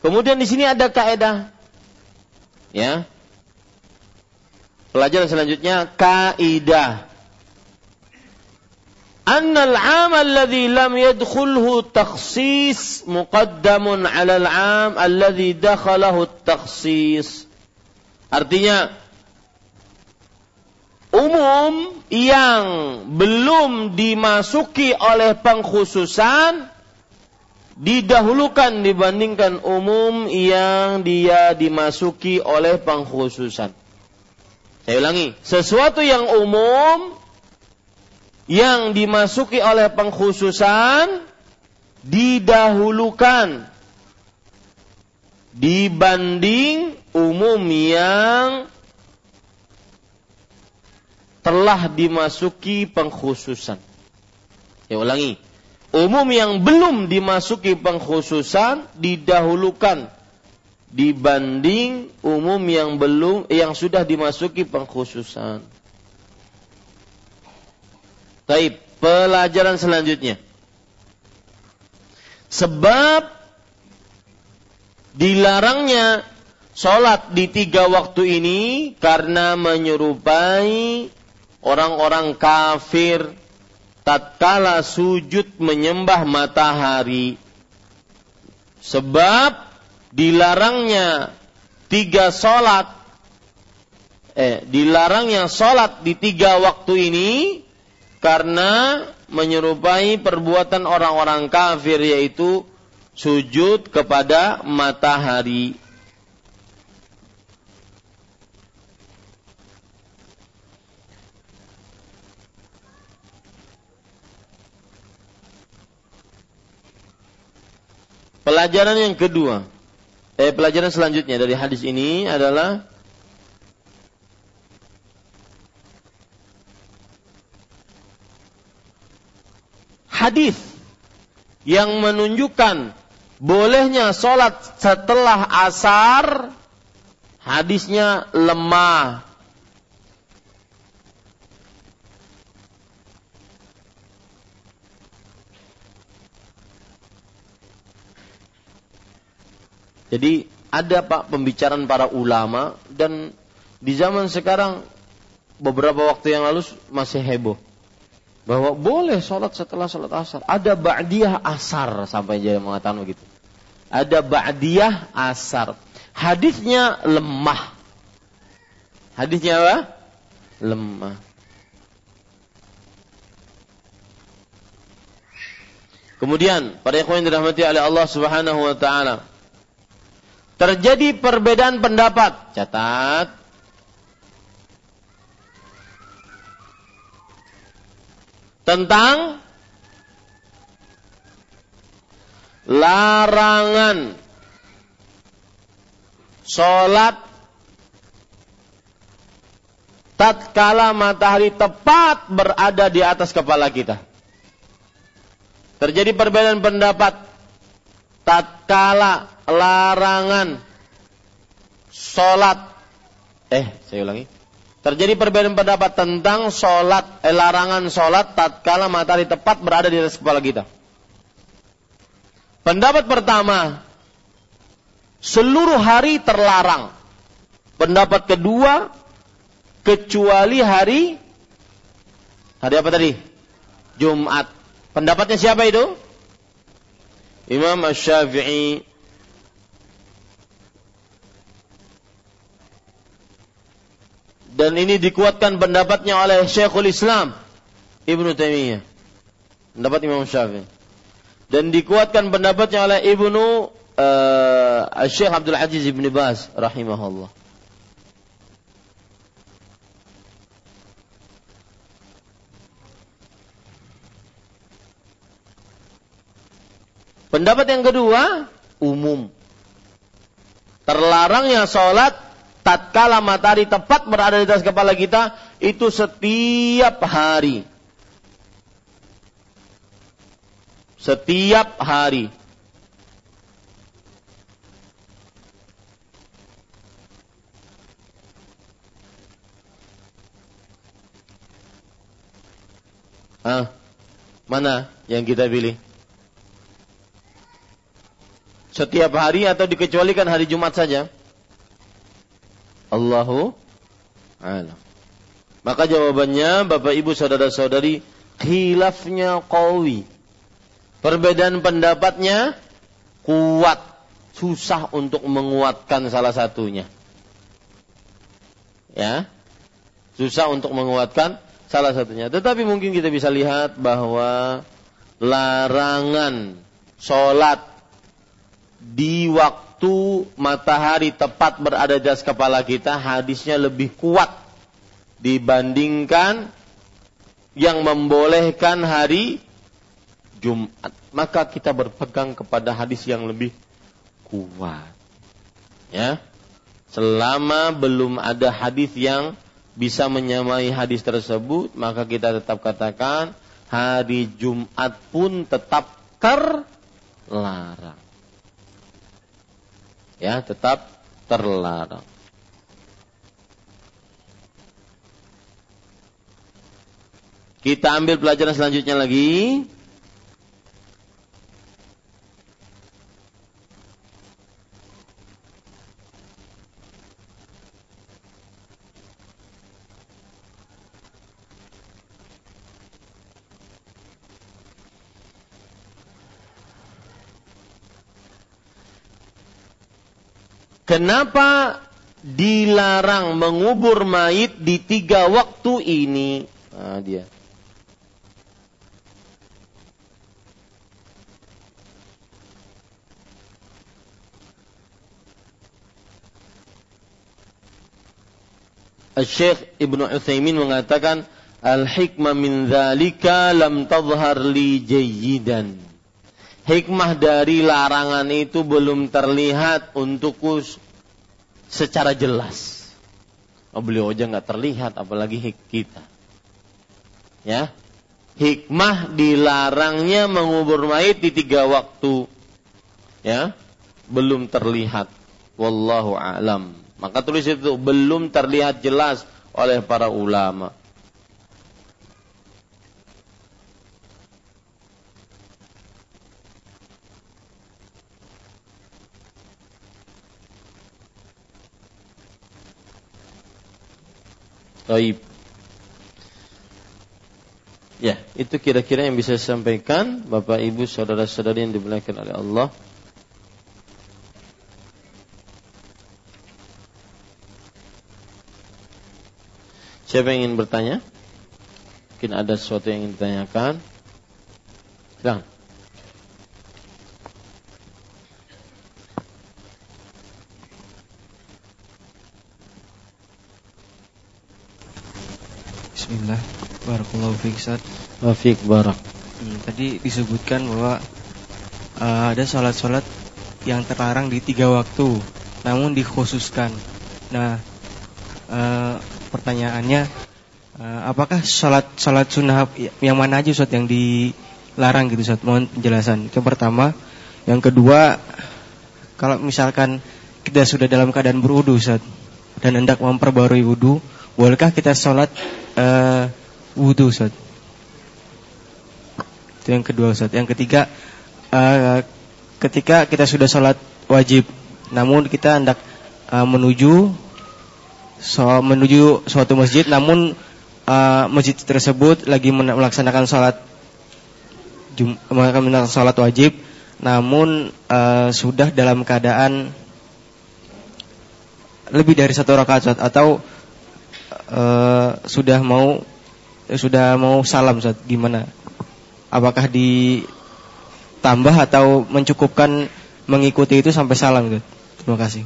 Kemudian di sini ada kaidah. Ya. Pelajaran selanjutnya. Annal 'am alladhi lam yadkhulhu takhsis muqaddamun 'ala al-'am alladhi dakhalahu takhsis. Artinya umum yang belum dimasuki oleh pengkhususan didahulukan dibandingkan umum yang dia dimasuki oleh pengkhususan. Saya ulangi, sesuatu yang umum yang dimasuki oleh pengkhususan didahulukan dibanding umum yang telah dimasuki pengkhususan. Saya ulangi, umum yang belum dimasuki pengkhususan didahulukan dibanding umum yang belum yang sudah dimasuki pengkhususan. Baik, pelajaran selanjutnya. Sebab dilarangnya sholat di tiga waktu ini karena menyerupai orang-orang kafir tatkala sujud menyembah matahari sebab dilarangnya tiga solat eh dilarangnya solat di tiga waktu ini karena menyerupai perbuatan orang-orang kafir yaitu sujud kepada matahari Pelajaran yang kedua, eh, pelajaran selanjutnya dari hadis ini adalah hadis yang menunjukkan bolehnya sholat setelah asar hadisnya lemah Jadi ada pak pembicaraan para ulama dan di zaman sekarang beberapa waktu yang lalu masih heboh bahwa boleh sholat setelah sholat asar. Ada ba'diyah asar sampai jadi mengatakan begitu. Ada ba'diyah asar. Hadisnya lemah. Hadisnya apa? Lemah. Kemudian, para ikhwan yang dirahmati oleh Allah Subhanahu wa taala, terjadi perbedaan pendapat. Catat. Tentang larangan sholat tatkala matahari tepat berada di atas kepala kita. Terjadi perbedaan pendapat tatkala larangan sholat. Eh saya ulangi. Terjadi perbedaan pendapat tentang sholat eh, larangan sholat tatkala matahari tepat berada di atas kepala kita. Pendapat pertama seluruh hari terlarang. Pendapat kedua kecuali hari hari apa tadi? Jumat. Pendapatnya siapa itu Imam Ash-Syafi'i dan ini dikuatkan pendapatnya oleh Syekhul Islam Ibnu Taimiyah. Pendapat Imam Syafi'i. Dan dikuatkan pendapatnya oleh Ibnu uh, Syekh Abdul Aziz Ibn Baz rahimahullah. Pendapat yang kedua, umum. Terlarangnya sholat tatkala matahari tepat berada di atas kepala kita itu setiap hari. Setiap hari. Ah, mana yang kita pilih? Setiap hari atau dikecualikan hari Jumat saja? Allahu a'lam. Maka jawabannya Bapak Ibu saudara-saudari khilafnya qawi. Perbedaan pendapatnya kuat, susah untuk menguatkan salah satunya. Ya. Susah untuk menguatkan salah satunya. Tetapi mungkin kita bisa lihat bahwa larangan sholat di waktu matahari tepat berada di atas kepala kita hadisnya lebih kuat dibandingkan yang membolehkan hari Jumat. Maka kita berpegang kepada hadis yang lebih kuat. Ya. Selama belum ada hadis yang bisa menyamai hadis tersebut, maka kita tetap katakan hari Jumat pun tetap terlarang. Ya, tetap terlarang. Kita ambil pelajaran selanjutnya lagi. Kenapa dilarang mengubur mayit di tiga waktu ini? Nah, dia. Syekh Ibnu Utsaimin mengatakan al-hikmah min dzalika lam tadhhar li jayyidan hikmah dari larangan itu belum terlihat untukku secara jelas. Oh, beliau aja nggak terlihat, apalagi kita. Ya, hikmah dilarangnya mengubur mayit di tiga waktu. Ya, belum terlihat. Wallahu a'lam. Maka tulis itu belum terlihat jelas oleh para ulama. Taib. Ya, itu kira-kira yang bisa saya sampaikan Bapak Ibu saudara-saudari yang dimuliakan oleh Allah. Siapa yang ingin bertanya? Mungkin ada sesuatu yang ingin ditanyakan. Silakan. Bismillah. Barakallahu fiik Ustaz. Wa barak. Hmm, tadi disebutkan bahwa uh, ada salat-salat yang terlarang di tiga waktu, namun dikhususkan. Nah, uh, pertanyaannya, uh, apakah salat salat sunnah yang mana aja Ustaz yang dilarang gitu Ustaz? Mohon penjelasan. Yang pertama, yang kedua, kalau misalkan kita sudah dalam keadaan berwudu Ustaz dan hendak memperbarui wudu, bolehkah kita sholat uh, wudhu Ustaz. Itu yang kedua Ustaz. Yang ketiga uh, ketika kita sudah sholat wajib namun kita hendak uh, menuju so, menuju suatu masjid namun uh, masjid tersebut lagi melaksanakan sholat melaksanakan sholat wajib namun uh, sudah dalam keadaan lebih dari satu rakaat atau uh, sudah mau uh, sudah mau salam Ustaz gimana? Apakah ditambah atau mencukupkan mengikuti itu sampai salam Ustaz? Terima kasih.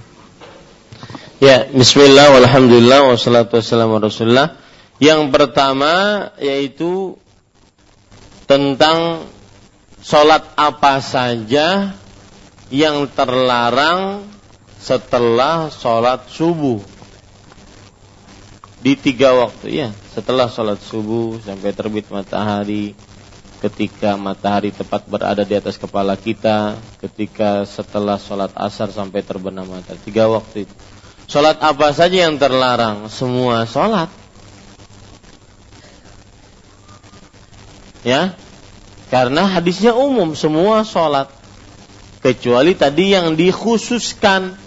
Ya, bismillah walhamdulillah wassalatu wassalamu rasulullah. Yang pertama yaitu tentang Sholat apa saja yang terlarang setelah sholat subuh di tiga waktu ya setelah sholat subuh sampai terbit matahari. Ketika matahari tepat berada di atas kepala kita. Ketika setelah sholat asar sampai terbenam matahari. Tiga waktu itu. Sholat apa saja yang terlarang? Semua sholat. Ya? Karena hadisnya umum semua sholat. Kecuali tadi yang dikhususkan.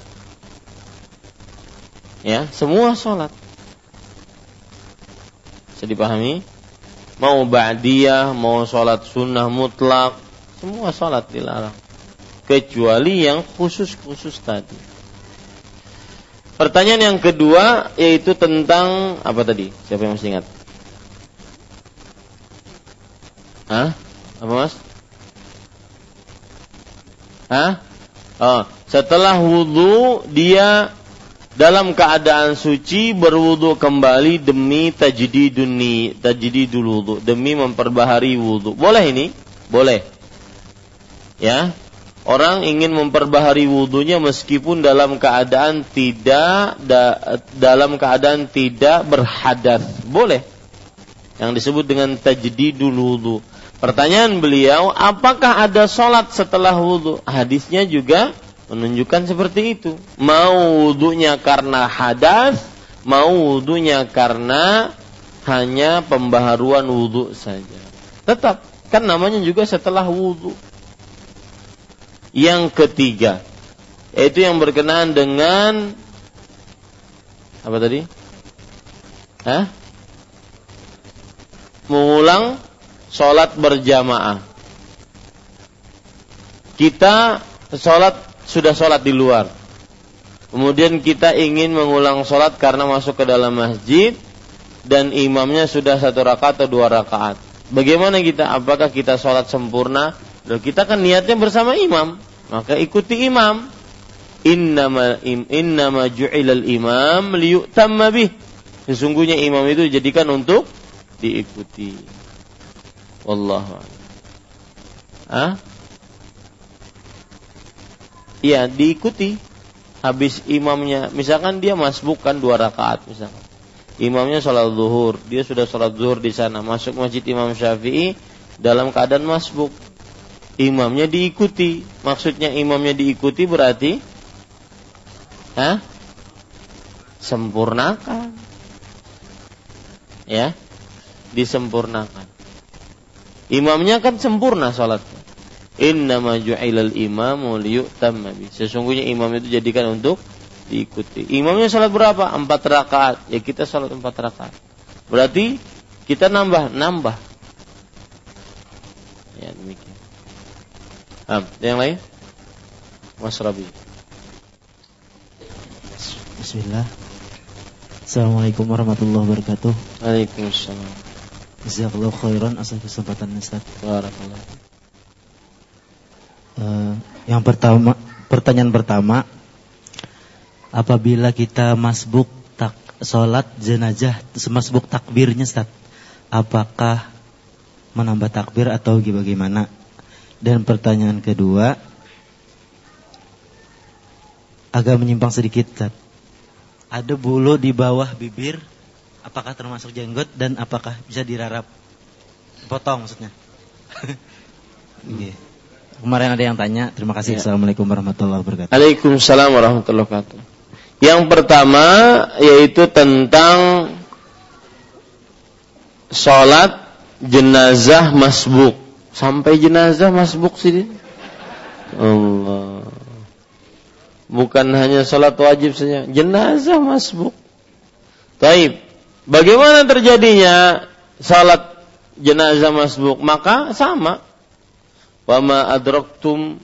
Ya semua sholat bisa dipahami mau ba'diyah mau sholat sunnah mutlak semua sholat dilarang kecuali yang khusus-khusus tadi pertanyaan yang kedua yaitu tentang apa tadi siapa yang masih ingat Hah? Apa mas? Hah? Oh, setelah wudhu dia dalam keadaan suci berwudu kembali demi tajdidun ni tajdidul wudu demi memperbahari wudu. Boleh ini? Boleh. Ya. Orang ingin memperbahari wudunya meskipun dalam keadaan tidak da, dalam keadaan tidak berhadas. Boleh. Yang disebut dengan tajdidul wudu. Pertanyaan beliau, apakah ada sholat setelah wudhu? Hadisnya juga menunjukkan seperti itu. Mau wudhunya karena hadas, mau wudhunya karena hanya pembaharuan wudhu saja. Tetap, kan namanya juga setelah wudhu. Yang ketiga, yaitu yang berkenaan dengan apa tadi? Hah? Mengulang sholat berjamaah. Kita sholat sudah sholat di luar. Kemudian kita ingin mengulang sholat karena masuk ke dalam masjid dan imamnya sudah satu rakaat atau dua rakaat. Bagaimana kita? Apakah kita sholat sempurna? Loh, kita kan niatnya bersama imam, maka ikuti imam. Innama im, ju'ilal imam liyutamma bih. Sesungguhnya imam itu dijadikan untuk diikuti. Wallahu Ah? Iya, diikuti. Habis imamnya, misalkan dia masbuk kan dua rakaat misalkan. Imamnya sholat zuhur, dia sudah sholat zuhur di sana, masuk masjid Imam Syafi'i dalam keadaan masbuk. Imamnya diikuti. Maksudnya imamnya diikuti berarti Hah? Sempurnakan. Ya. Disempurnakan. Imamnya kan sempurna sholatnya. Innama ju'ilal imamu liyu'tamma bi. Sesungguhnya imam itu jadikan untuk diikuti. Imamnya sholat berapa? Empat rakaat. Ya kita sholat empat rakaat. Berarti kita nambah, nambah. Ya demikian. Ah, yang lain? Mas Rabi. Bismillah. Assalamualaikum warahmatullahi wabarakatuh. Waalaikumsalam. Jazakallahu khairan atas kesempatan Ustaz. Barakallahu. Uh, yang pertama, pertanyaan pertama, apabila kita masbuk tak sholat jenazah, masbuk takbirnya, Ustaz, apakah menambah takbir atau bagaimana? Dan pertanyaan kedua, agak menyimpang sedikit, Ustaz. Ada bulu di bawah bibir, apakah termasuk jenggot dan apakah bisa dirarap? Potong maksudnya. yeah. Kemarin ada yang tanya. Terima kasih. Ya. Assalamualaikum warahmatullahi wabarakatuh. Waalaikumsalam warahmatullahi wabarakatuh. Yang pertama yaitu tentang sholat jenazah masbuk. Sampai jenazah masbuk sih. Allah. Bukan hanya sholat wajib saja, jenazah masbuk. Taib. Bagaimana terjadinya sholat jenazah masbuk? Maka sama wama adraktum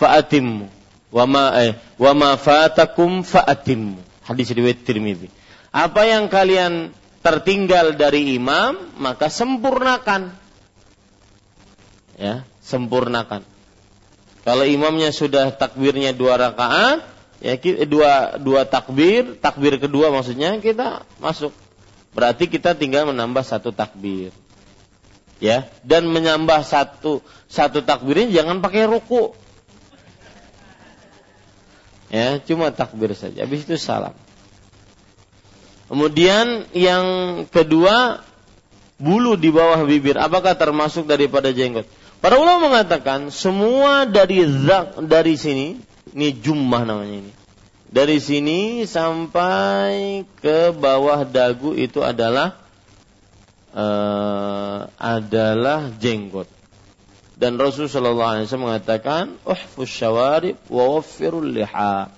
fa'atimmu. Wama eh wama fatakum fa'atimmu. Hadis riwayat Tirmizi apa yang kalian tertinggal dari imam maka sempurnakan. Ya sempurnakan. Kalau imamnya sudah takbirnya dua rakaat ya dua dua takbir takbir kedua maksudnya kita masuk. Berarti kita tinggal menambah satu takbir Ya, dan menyambah satu satu takbirnya jangan pakai ruku. Ya, cuma takbir saja. Habis itu salam. Kemudian yang kedua, bulu di bawah bibir. Apakah termasuk daripada jenggot? Para ulama mengatakan semua dari zak dari sini, ini jumlah namanya ini. Dari sini sampai ke bawah dagu itu adalah uh, adalah jenggot. Dan Rasulullah SAW mengatakan, "Uhfus syawarib wa waffirul liha."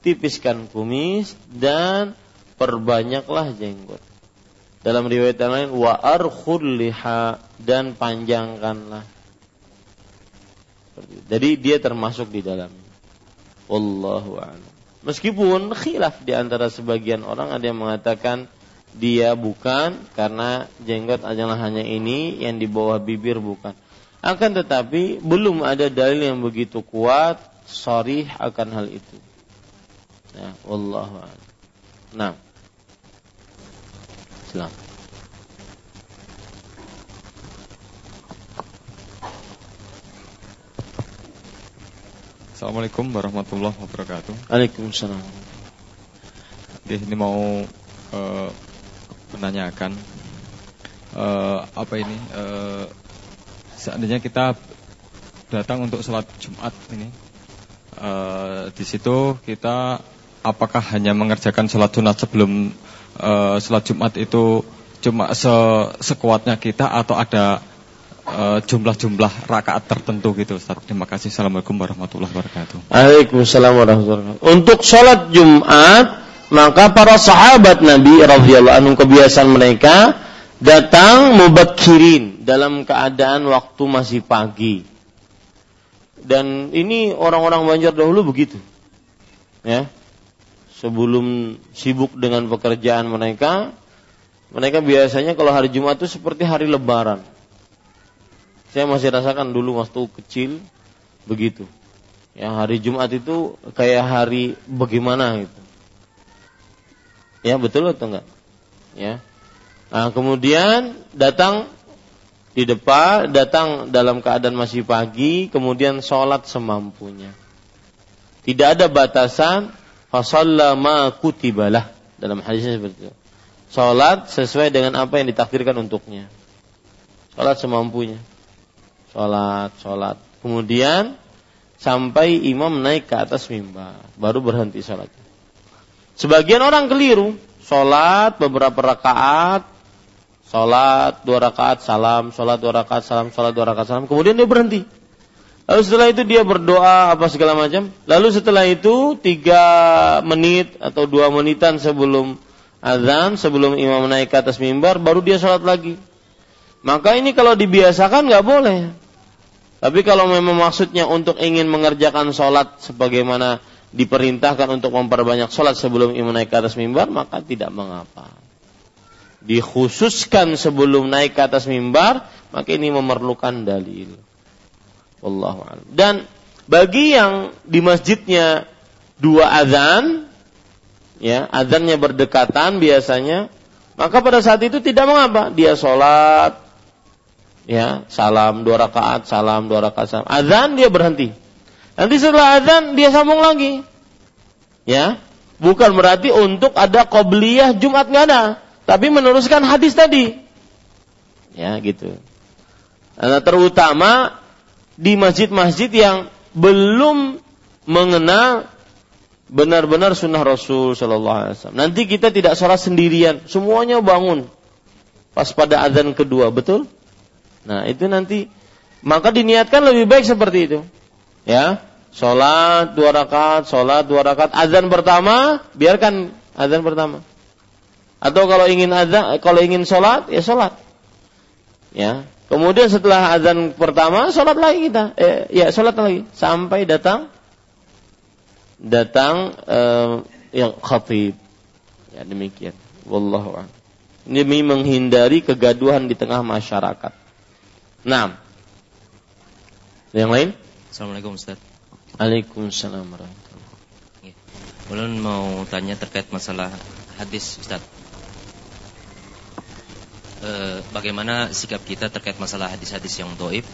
Tipiskan kumis dan perbanyaklah jenggot. Dalam riwayat yang lain, wa arkhul liha dan panjangkanlah. Jadi dia termasuk di dalam. Wallahu a'lam. Meskipun khilaf di antara sebagian orang ada yang mengatakan dia bukan karena jenggot adalah hanya ini yang di bawah bibir bukan. Akan tetapi belum ada dalil yang begitu kuat sorry akan hal itu. Ya, wallahu a'lam. Nah. Silakan. Assalamualaikum warahmatullahi wabarakatuh. Waalaikumsalam. Ini mau uh, menanyakan uh, apa ini uh, seandainya kita datang untuk sholat Jumat ini uh, di situ kita apakah hanya mengerjakan sholat sunat sebelum uh, sholat Jumat itu cuma se sekuatnya kita atau ada jumlah-jumlah rakaat tertentu gitu Ustaz. Terima kasih. Assalamualaikum warahmatullahi wabarakatuh. Waalaikumsalam warahmatullahi wabarakatuh. Untuk sholat Jumat maka para sahabat Nabi radhiyallahu anhu kebiasaan mereka datang mubakirin dalam keadaan waktu masih pagi. Dan ini orang-orang Banjar dahulu begitu. Ya. Sebelum sibuk dengan pekerjaan mereka, mereka biasanya kalau hari Jumat itu seperti hari lebaran. Saya masih rasakan dulu waktu kecil begitu. Ya, hari Jumat itu kayak hari bagaimana gitu Ya betul atau enggak? Ya. Nah, kemudian datang di depan, datang dalam keadaan masih pagi, kemudian sholat semampunya. Tidak ada batasan fasalla ma kutibalah dalam hadisnya seperti itu. Sholat sesuai dengan apa yang ditakdirkan untuknya. Sholat semampunya. Sholat, sholat. Kemudian sampai imam naik ke atas mimbar, baru berhenti sholat. Sebagian orang keliru, sholat beberapa rakaat, sholat dua rakaat salam, sholat dua rakaat salam, sholat dua rakaat salam, kemudian dia berhenti. Lalu setelah itu dia berdoa apa segala macam. Lalu setelah itu tiga menit atau dua menitan sebelum azan, sebelum imam naik ke atas mimbar, baru dia sholat lagi. Maka ini kalau dibiasakan nggak boleh. Tapi kalau memang maksudnya untuk ingin mengerjakan sholat sebagaimana diperintahkan untuk memperbanyak sholat sebelum imam naik ke atas mimbar, maka tidak mengapa. Dikhususkan sebelum naik ke atas mimbar, maka ini memerlukan dalil. Wallahu. Dan bagi yang di masjidnya dua azan, ya azannya berdekatan biasanya, maka pada saat itu tidak mengapa dia sholat, ya salam dua rakaat, salam dua rakaat. Azan dia berhenti Nanti setelah azan dia sambung lagi. Ya, bukan berarti untuk ada qobliyah Jumat nggak ada, tapi meneruskan hadis tadi. Ya, gitu. Nah, terutama di masjid-masjid yang belum mengenal benar-benar sunnah Rasul Shallallahu Alaihi Wasallam. Nanti kita tidak sholat sendirian, semuanya bangun pas pada azan kedua, betul? Nah itu nanti maka diniatkan lebih baik seperti itu, ya. Sholat dua rakaat, sholat dua rakaat. Azan pertama, biarkan azan pertama. Atau kalau ingin azan, kalau ingin sholat, ya sholat. Ya. Kemudian setelah azan pertama, sholat lagi kita. Eh, ya sholat lagi sampai datang datang eh, yang khatib. Ya demikian. Wallahu a'lam. Demi menghindari kegaduhan di tengah masyarakat. Nah. Yang lain? Assalamualaikum Ustaz. Waalaikumsalam warahmatullahi ya. Ulun mau tanya terkait masalah hadis Ustaz. eh, bagaimana sikap kita terkait masalah hadis-hadis yang doib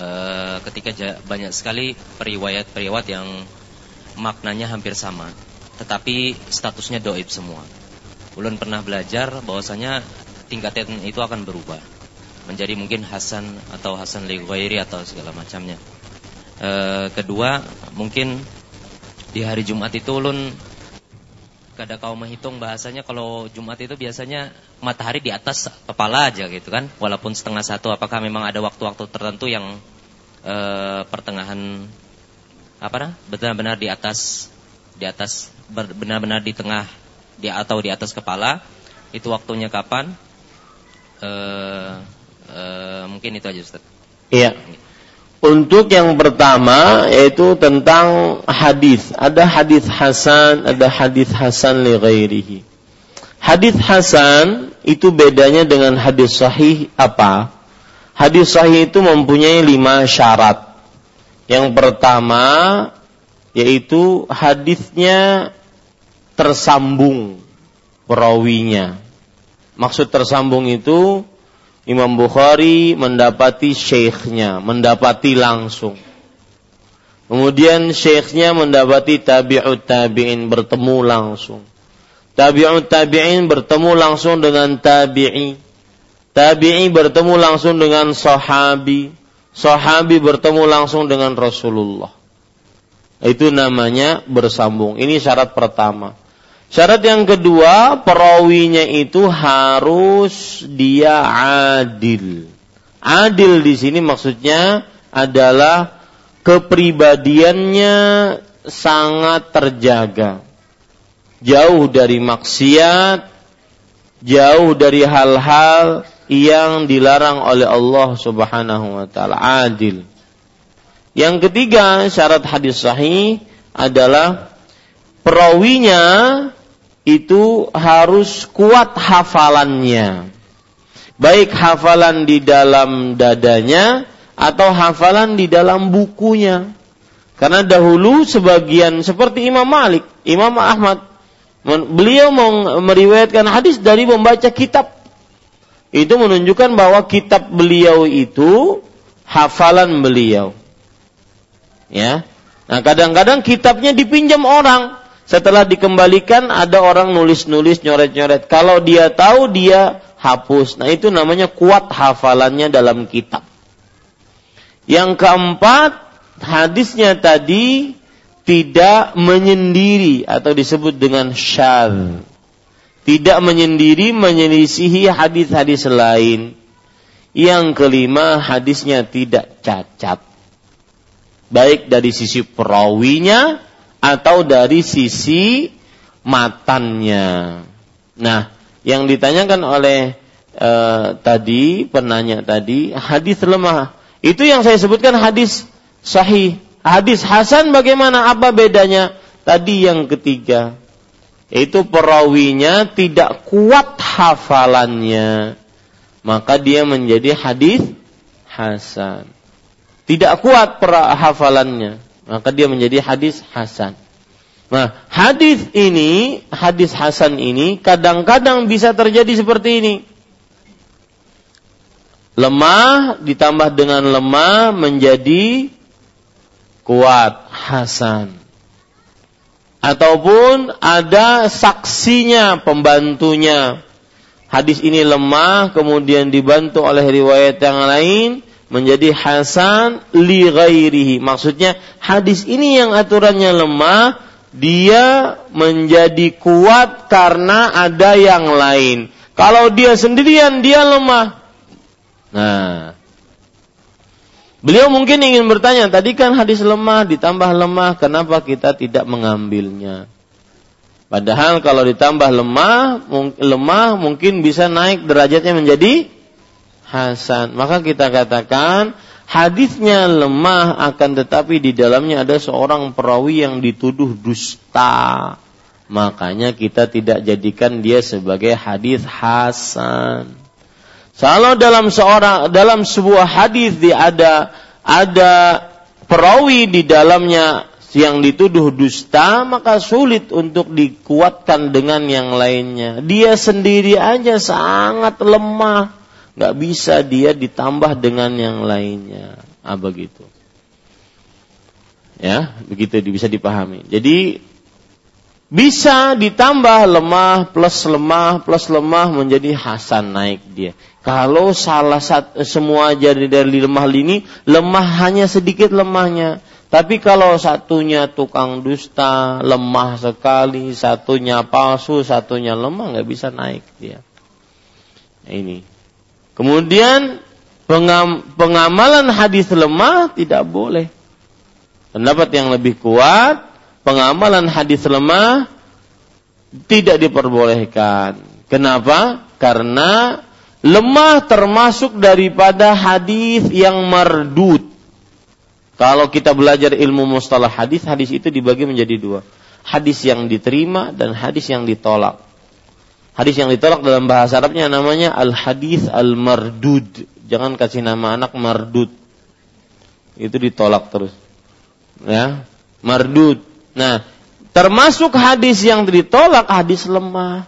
eh, ketika banyak sekali periwayat-periwayat yang maknanya hampir sama, tetapi statusnya doib semua. Ulun pernah belajar bahwasanya tingkatan itu akan berubah menjadi mungkin Hasan atau Hasan li atau segala macamnya. E, kedua, mungkin di hari Jumat itu ulun kada kau menghitung bahasanya. Kalau Jumat itu biasanya matahari di atas kepala aja gitu kan. Walaupun setengah satu apakah memang ada waktu-waktu tertentu yang e, pertengahan apa nah benar-benar di atas di atas benar-benar di tengah di atau di atas kepala? Itu waktunya kapan? E, e, mungkin itu aja Ustaz. Iya untuk yang pertama yaitu tentang hadis. Ada hadis hasan, ada hadis hasan li ghairihi. Hadis hasan itu bedanya dengan hadis sahih apa? Hadis sahih itu mempunyai lima syarat. Yang pertama yaitu hadisnya tersambung perawinya. Maksud tersambung itu Imam Bukhari mendapati syekhnya, mendapati langsung. Kemudian syekhnya mendapati tabi'ut tabi'in bertemu langsung. Tabi'ut tabi'in bertemu langsung dengan tabi'i. Tabi'i bertemu langsung dengan sahabi. Sahabi bertemu langsung dengan Rasulullah. Itu namanya bersambung. Ini syarat pertama. Syarat yang kedua, perawinya itu harus dia adil. Adil di sini maksudnya adalah kepribadiannya sangat terjaga. Jauh dari maksiat, jauh dari hal-hal yang dilarang oleh Allah Subhanahu wa taala. Adil. Yang ketiga, syarat hadis sahih adalah perawinya itu harus kuat hafalannya. Baik hafalan di dalam dadanya atau hafalan di dalam bukunya. Karena dahulu sebagian seperti Imam Malik, Imam Ahmad, beliau meriwayatkan hadis dari membaca kitab. Itu menunjukkan bahwa kitab beliau itu hafalan beliau. Ya. Nah, kadang-kadang kitabnya dipinjam orang. Setelah dikembalikan ada orang nulis-nulis nyoret-nyoret. Kalau dia tahu dia hapus. Nah itu namanya kuat hafalannya dalam kitab. Yang keempat, hadisnya tadi tidak menyendiri atau disebut dengan syal. Tidak menyendiri menyelisihi hadis-hadis lain. Yang kelima, hadisnya tidak cacat. Baik dari sisi perawinya atau dari sisi matannya. Nah, yang ditanyakan oleh e, tadi penanya tadi hadis lemah. Itu yang saya sebutkan hadis sahih. Hadis hasan bagaimana? Apa bedanya? Tadi yang ketiga, itu perawinya tidak kuat hafalannya, maka dia menjadi hadis hasan. Tidak kuat hafalannya, maka dia menjadi hadis hasan. Nah, hadis ini, hadis hasan ini kadang-kadang bisa terjadi seperti ini. Lemah ditambah dengan lemah menjadi kuat hasan. Ataupun ada saksinya, pembantunya. Hadis ini lemah kemudian dibantu oleh riwayat yang lain menjadi hasan li ghairihi. Maksudnya hadis ini yang aturannya lemah dia menjadi kuat karena ada yang lain. Kalau dia sendirian dia lemah. Nah, beliau mungkin ingin bertanya, tadi kan hadis lemah ditambah lemah, kenapa kita tidak mengambilnya? Padahal kalau ditambah lemah, lemah mungkin bisa naik derajatnya menjadi hasan. Maka kita katakan hadisnya lemah akan tetapi di dalamnya ada seorang perawi yang dituduh dusta. Makanya kita tidak jadikan dia sebagai hadis hasan. Kalau dalam seorang dalam sebuah hadis dia ada ada perawi di dalamnya yang dituduh dusta maka sulit untuk dikuatkan dengan yang lainnya. Dia sendiri aja sangat lemah, nggak bisa dia ditambah dengan yang lainnya. Ah begitu. Ya, begitu bisa dipahami. Jadi bisa ditambah lemah plus lemah plus lemah menjadi hasan naik dia. Kalau salah satu semua jadi dari lemah ini lemah hanya sedikit lemahnya. Tapi kalau satunya tukang dusta, lemah sekali, satunya palsu, satunya lemah nggak bisa naik dia. Ini. Kemudian pengam, pengamalan hadis lemah tidak boleh. Pendapat yang lebih kuat pengamalan hadis lemah tidak diperbolehkan. Kenapa? Karena lemah termasuk daripada hadis yang mardud. Kalau kita belajar ilmu mustalah hadis, hadis itu dibagi menjadi dua. Hadis yang diterima dan hadis yang ditolak. Hadis yang ditolak dalam bahasa Arabnya namanya al-hadis al-mardud. Jangan kasih nama anak mardud. Itu ditolak terus. Ya, mardud. Nah, termasuk hadis yang ditolak hadis lemah.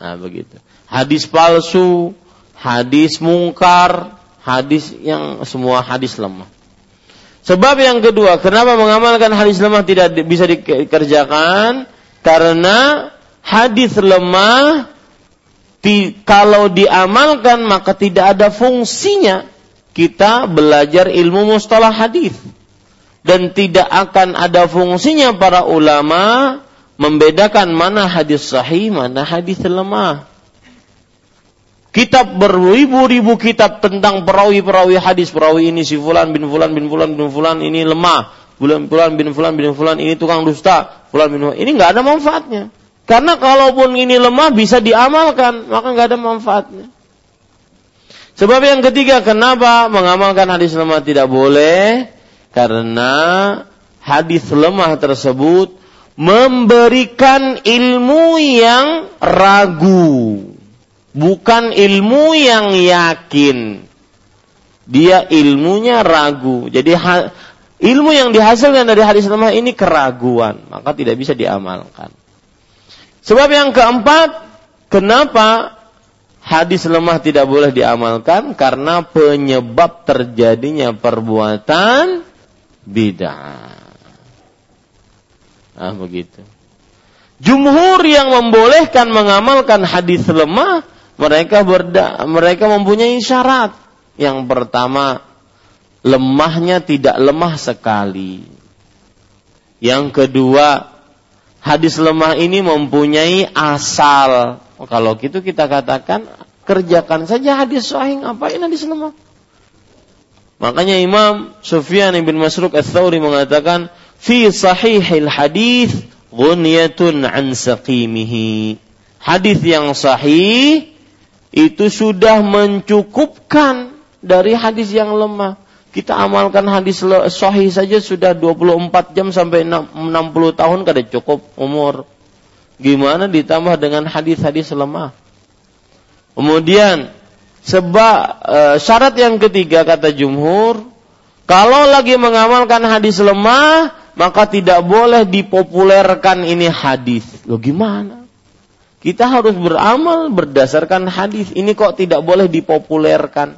Nah, begitu. Hadis palsu, hadis mungkar, hadis yang semua hadis lemah. Sebab yang kedua, kenapa mengamalkan hadis lemah tidak bisa dikerjakan? Karena hadis lemah di, kalau diamalkan maka tidak ada fungsinya kita belajar ilmu mustalah hadis dan tidak akan ada fungsinya para ulama membedakan mana hadis sahih, mana hadis lemah. Kitab beribu-ribu kitab tentang perawi-perawi hadis, perawi ini si fulan bin fulan bin fulan bin fulan ini lemah, fulan fulan bin fulan bin fulan ini tukang dusta, fulan bin fulan ini nggak ada manfaatnya. Karena kalaupun ini lemah bisa diamalkan, maka nggak ada manfaatnya. Sebab yang ketiga, kenapa mengamalkan hadis lemah tidak boleh? karena hadis lemah tersebut memberikan ilmu yang ragu, bukan ilmu yang yakin. Dia ilmunya ragu. Jadi ilmu yang dihasilkan dari hadis lemah ini keraguan, maka tidak bisa diamalkan. Sebab yang keempat, kenapa hadis lemah tidak boleh diamalkan? Karena penyebab terjadinya perbuatan bid'ah. Ah begitu. Jumhur yang membolehkan mengamalkan hadis lemah, mereka berda, mereka mempunyai syarat. Yang pertama, lemahnya tidak lemah sekali. Yang kedua, hadis lemah ini mempunyai asal. Kalau gitu kita katakan kerjakan saja hadis sahih, ngapain hadis lemah? Makanya Imam Sufyan bin Masruq Ats-Tsauri mengatakan fi sahihil hadis ghunyatun an saqimihi. Hadis yang sahih itu sudah mencukupkan dari hadis yang lemah. Kita amalkan hadis sahih saja sudah 24 jam sampai 60 tahun kada cukup umur. Gimana ditambah dengan hadis-hadis lemah? Kemudian Sebab e, syarat yang ketiga kata jumhur, kalau lagi mengamalkan hadis lemah, maka tidak boleh dipopulerkan ini hadis. Lo gimana? Kita harus beramal berdasarkan hadis. Ini kok tidak boleh dipopulerkan.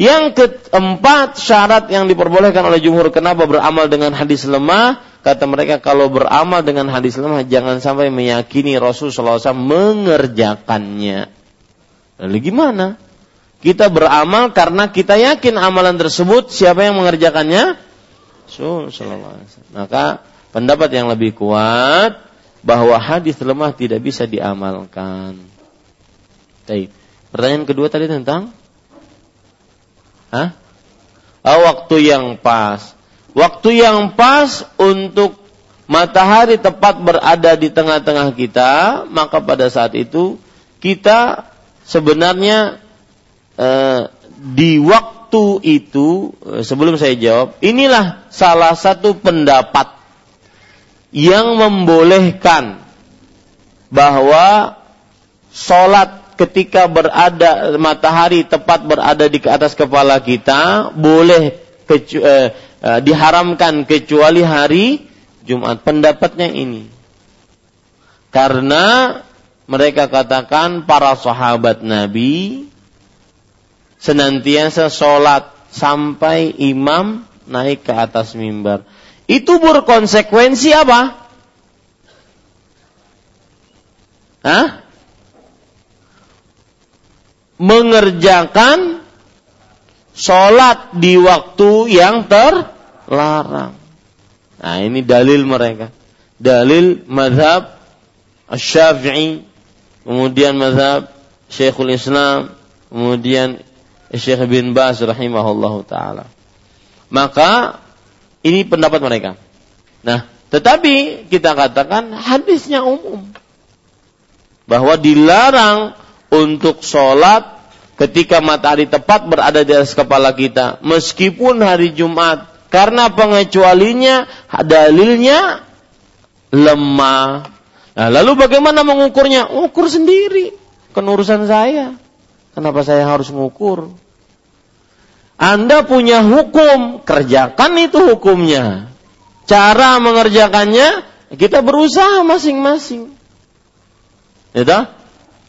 Yang keempat syarat yang diperbolehkan oleh jumhur kenapa beramal dengan hadis lemah? Kata mereka kalau beramal dengan hadis lemah jangan sampai meyakini Rasulullah SAW mengerjakannya. Lalu gimana? Kita beramal karena kita yakin amalan tersebut siapa yang mengerjakannya? Rasul Maka pendapat yang lebih kuat bahwa hadis lemah tidak bisa diamalkan. Baik. Pertanyaan kedua tadi tentang Hah? Oh, waktu yang pas. Waktu yang pas untuk matahari tepat berada di tengah-tengah kita, maka pada saat itu kita sebenarnya Eh, di waktu itu eh, sebelum saya jawab, inilah salah satu pendapat yang membolehkan bahwa sholat ketika berada matahari tepat berada di atas kepala kita boleh kecu, eh, eh, diharamkan kecuali hari Jumat. Pendapatnya ini. Karena mereka katakan para sahabat Nabi senantiasa sholat sampai imam naik ke atas mimbar. Itu berkonsekuensi apa? Hah? Mengerjakan sholat di waktu yang terlarang. Nah ini dalil mereka. Dalil madhab Syafi'i, kemudian madhab Syekhul Islam, kemudian Syekh bin Baz rahimahullahu taala. Maka ini pendapat mereka. Nah, tetapi kita katakan hadisnya umum bahwa dilarang untuk sholat ketika matahari tepat berada di atas kepala kita, meskipun hari Jumat, karena pengecualinya dalilnya lemah. Nah, lalu bagaimana mengukurnya? Ukur sendiri, kan urusan saya. Kenapa saya harus mengukur? Anda punya hukum, kerjakan itu hukumnya. Cara mengerjakannya, kita berusaha masing-masing. Ya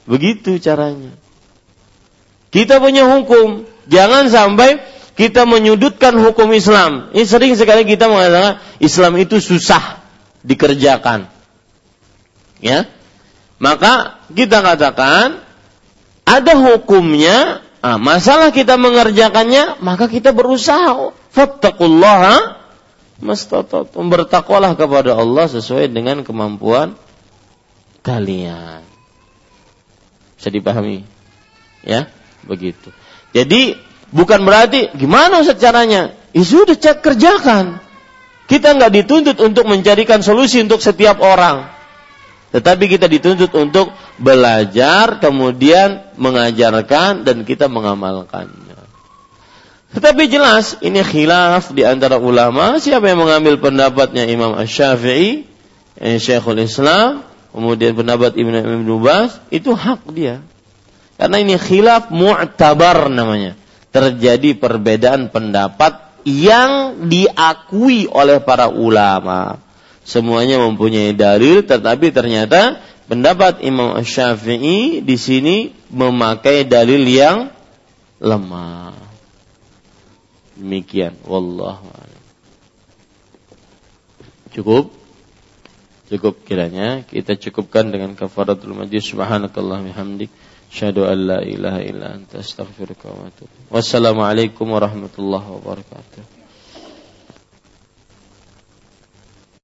Begitu caranya. Kita punya hukum, jangan sampai kita menyudutkan hukum Islam. Ini sering sekali kita mengatakan Islam itu susah dikerjakan. Ya. Maka kita katakan ada hukumnya, nah, masalah kita mengerjakannya, maka kita berusaha. Fattakullaha mastatatum. Bertakwalah kepada Allah sesuai dengan kemampuan kalian. Bisa dipahami? Ya, begitu. Jadi bukan berarti gimana Ustaz caranya? Ya sudah cek kerjakan. Kita nggak dituntut untuk mencarikan solusi untuk setiap orang. Tetapi kita dituntut untuk belajar, kemudian mengajarkan dan kita mengamalkannya. Tetapi jelas ini khilaf di antara ulama. Siapa yang mengambil pendapatnya Imam Ash-Syafi'i, eh, Syekhul Islam, kemudian pendapat Ibn Ibn Bas, itu hak dia. Karena ini khilaf mu'tabar namanya. Terjadi perbedaan pendapat yang diakui oleh para ulama semuanya mempunyai dalil tetapi ternyata pendapat Imam Syafi'i di sini memakai dalil yang lemah. Demikian wallahu Cukup? Cukup kiranya kita cukupkan dengan kafaratul majlis subhanakallah bihamdik syahadu an la ilaha illa anta astaghfiruka wa atubu. Wassalamualaikum warahmatullahi wabarakatuh.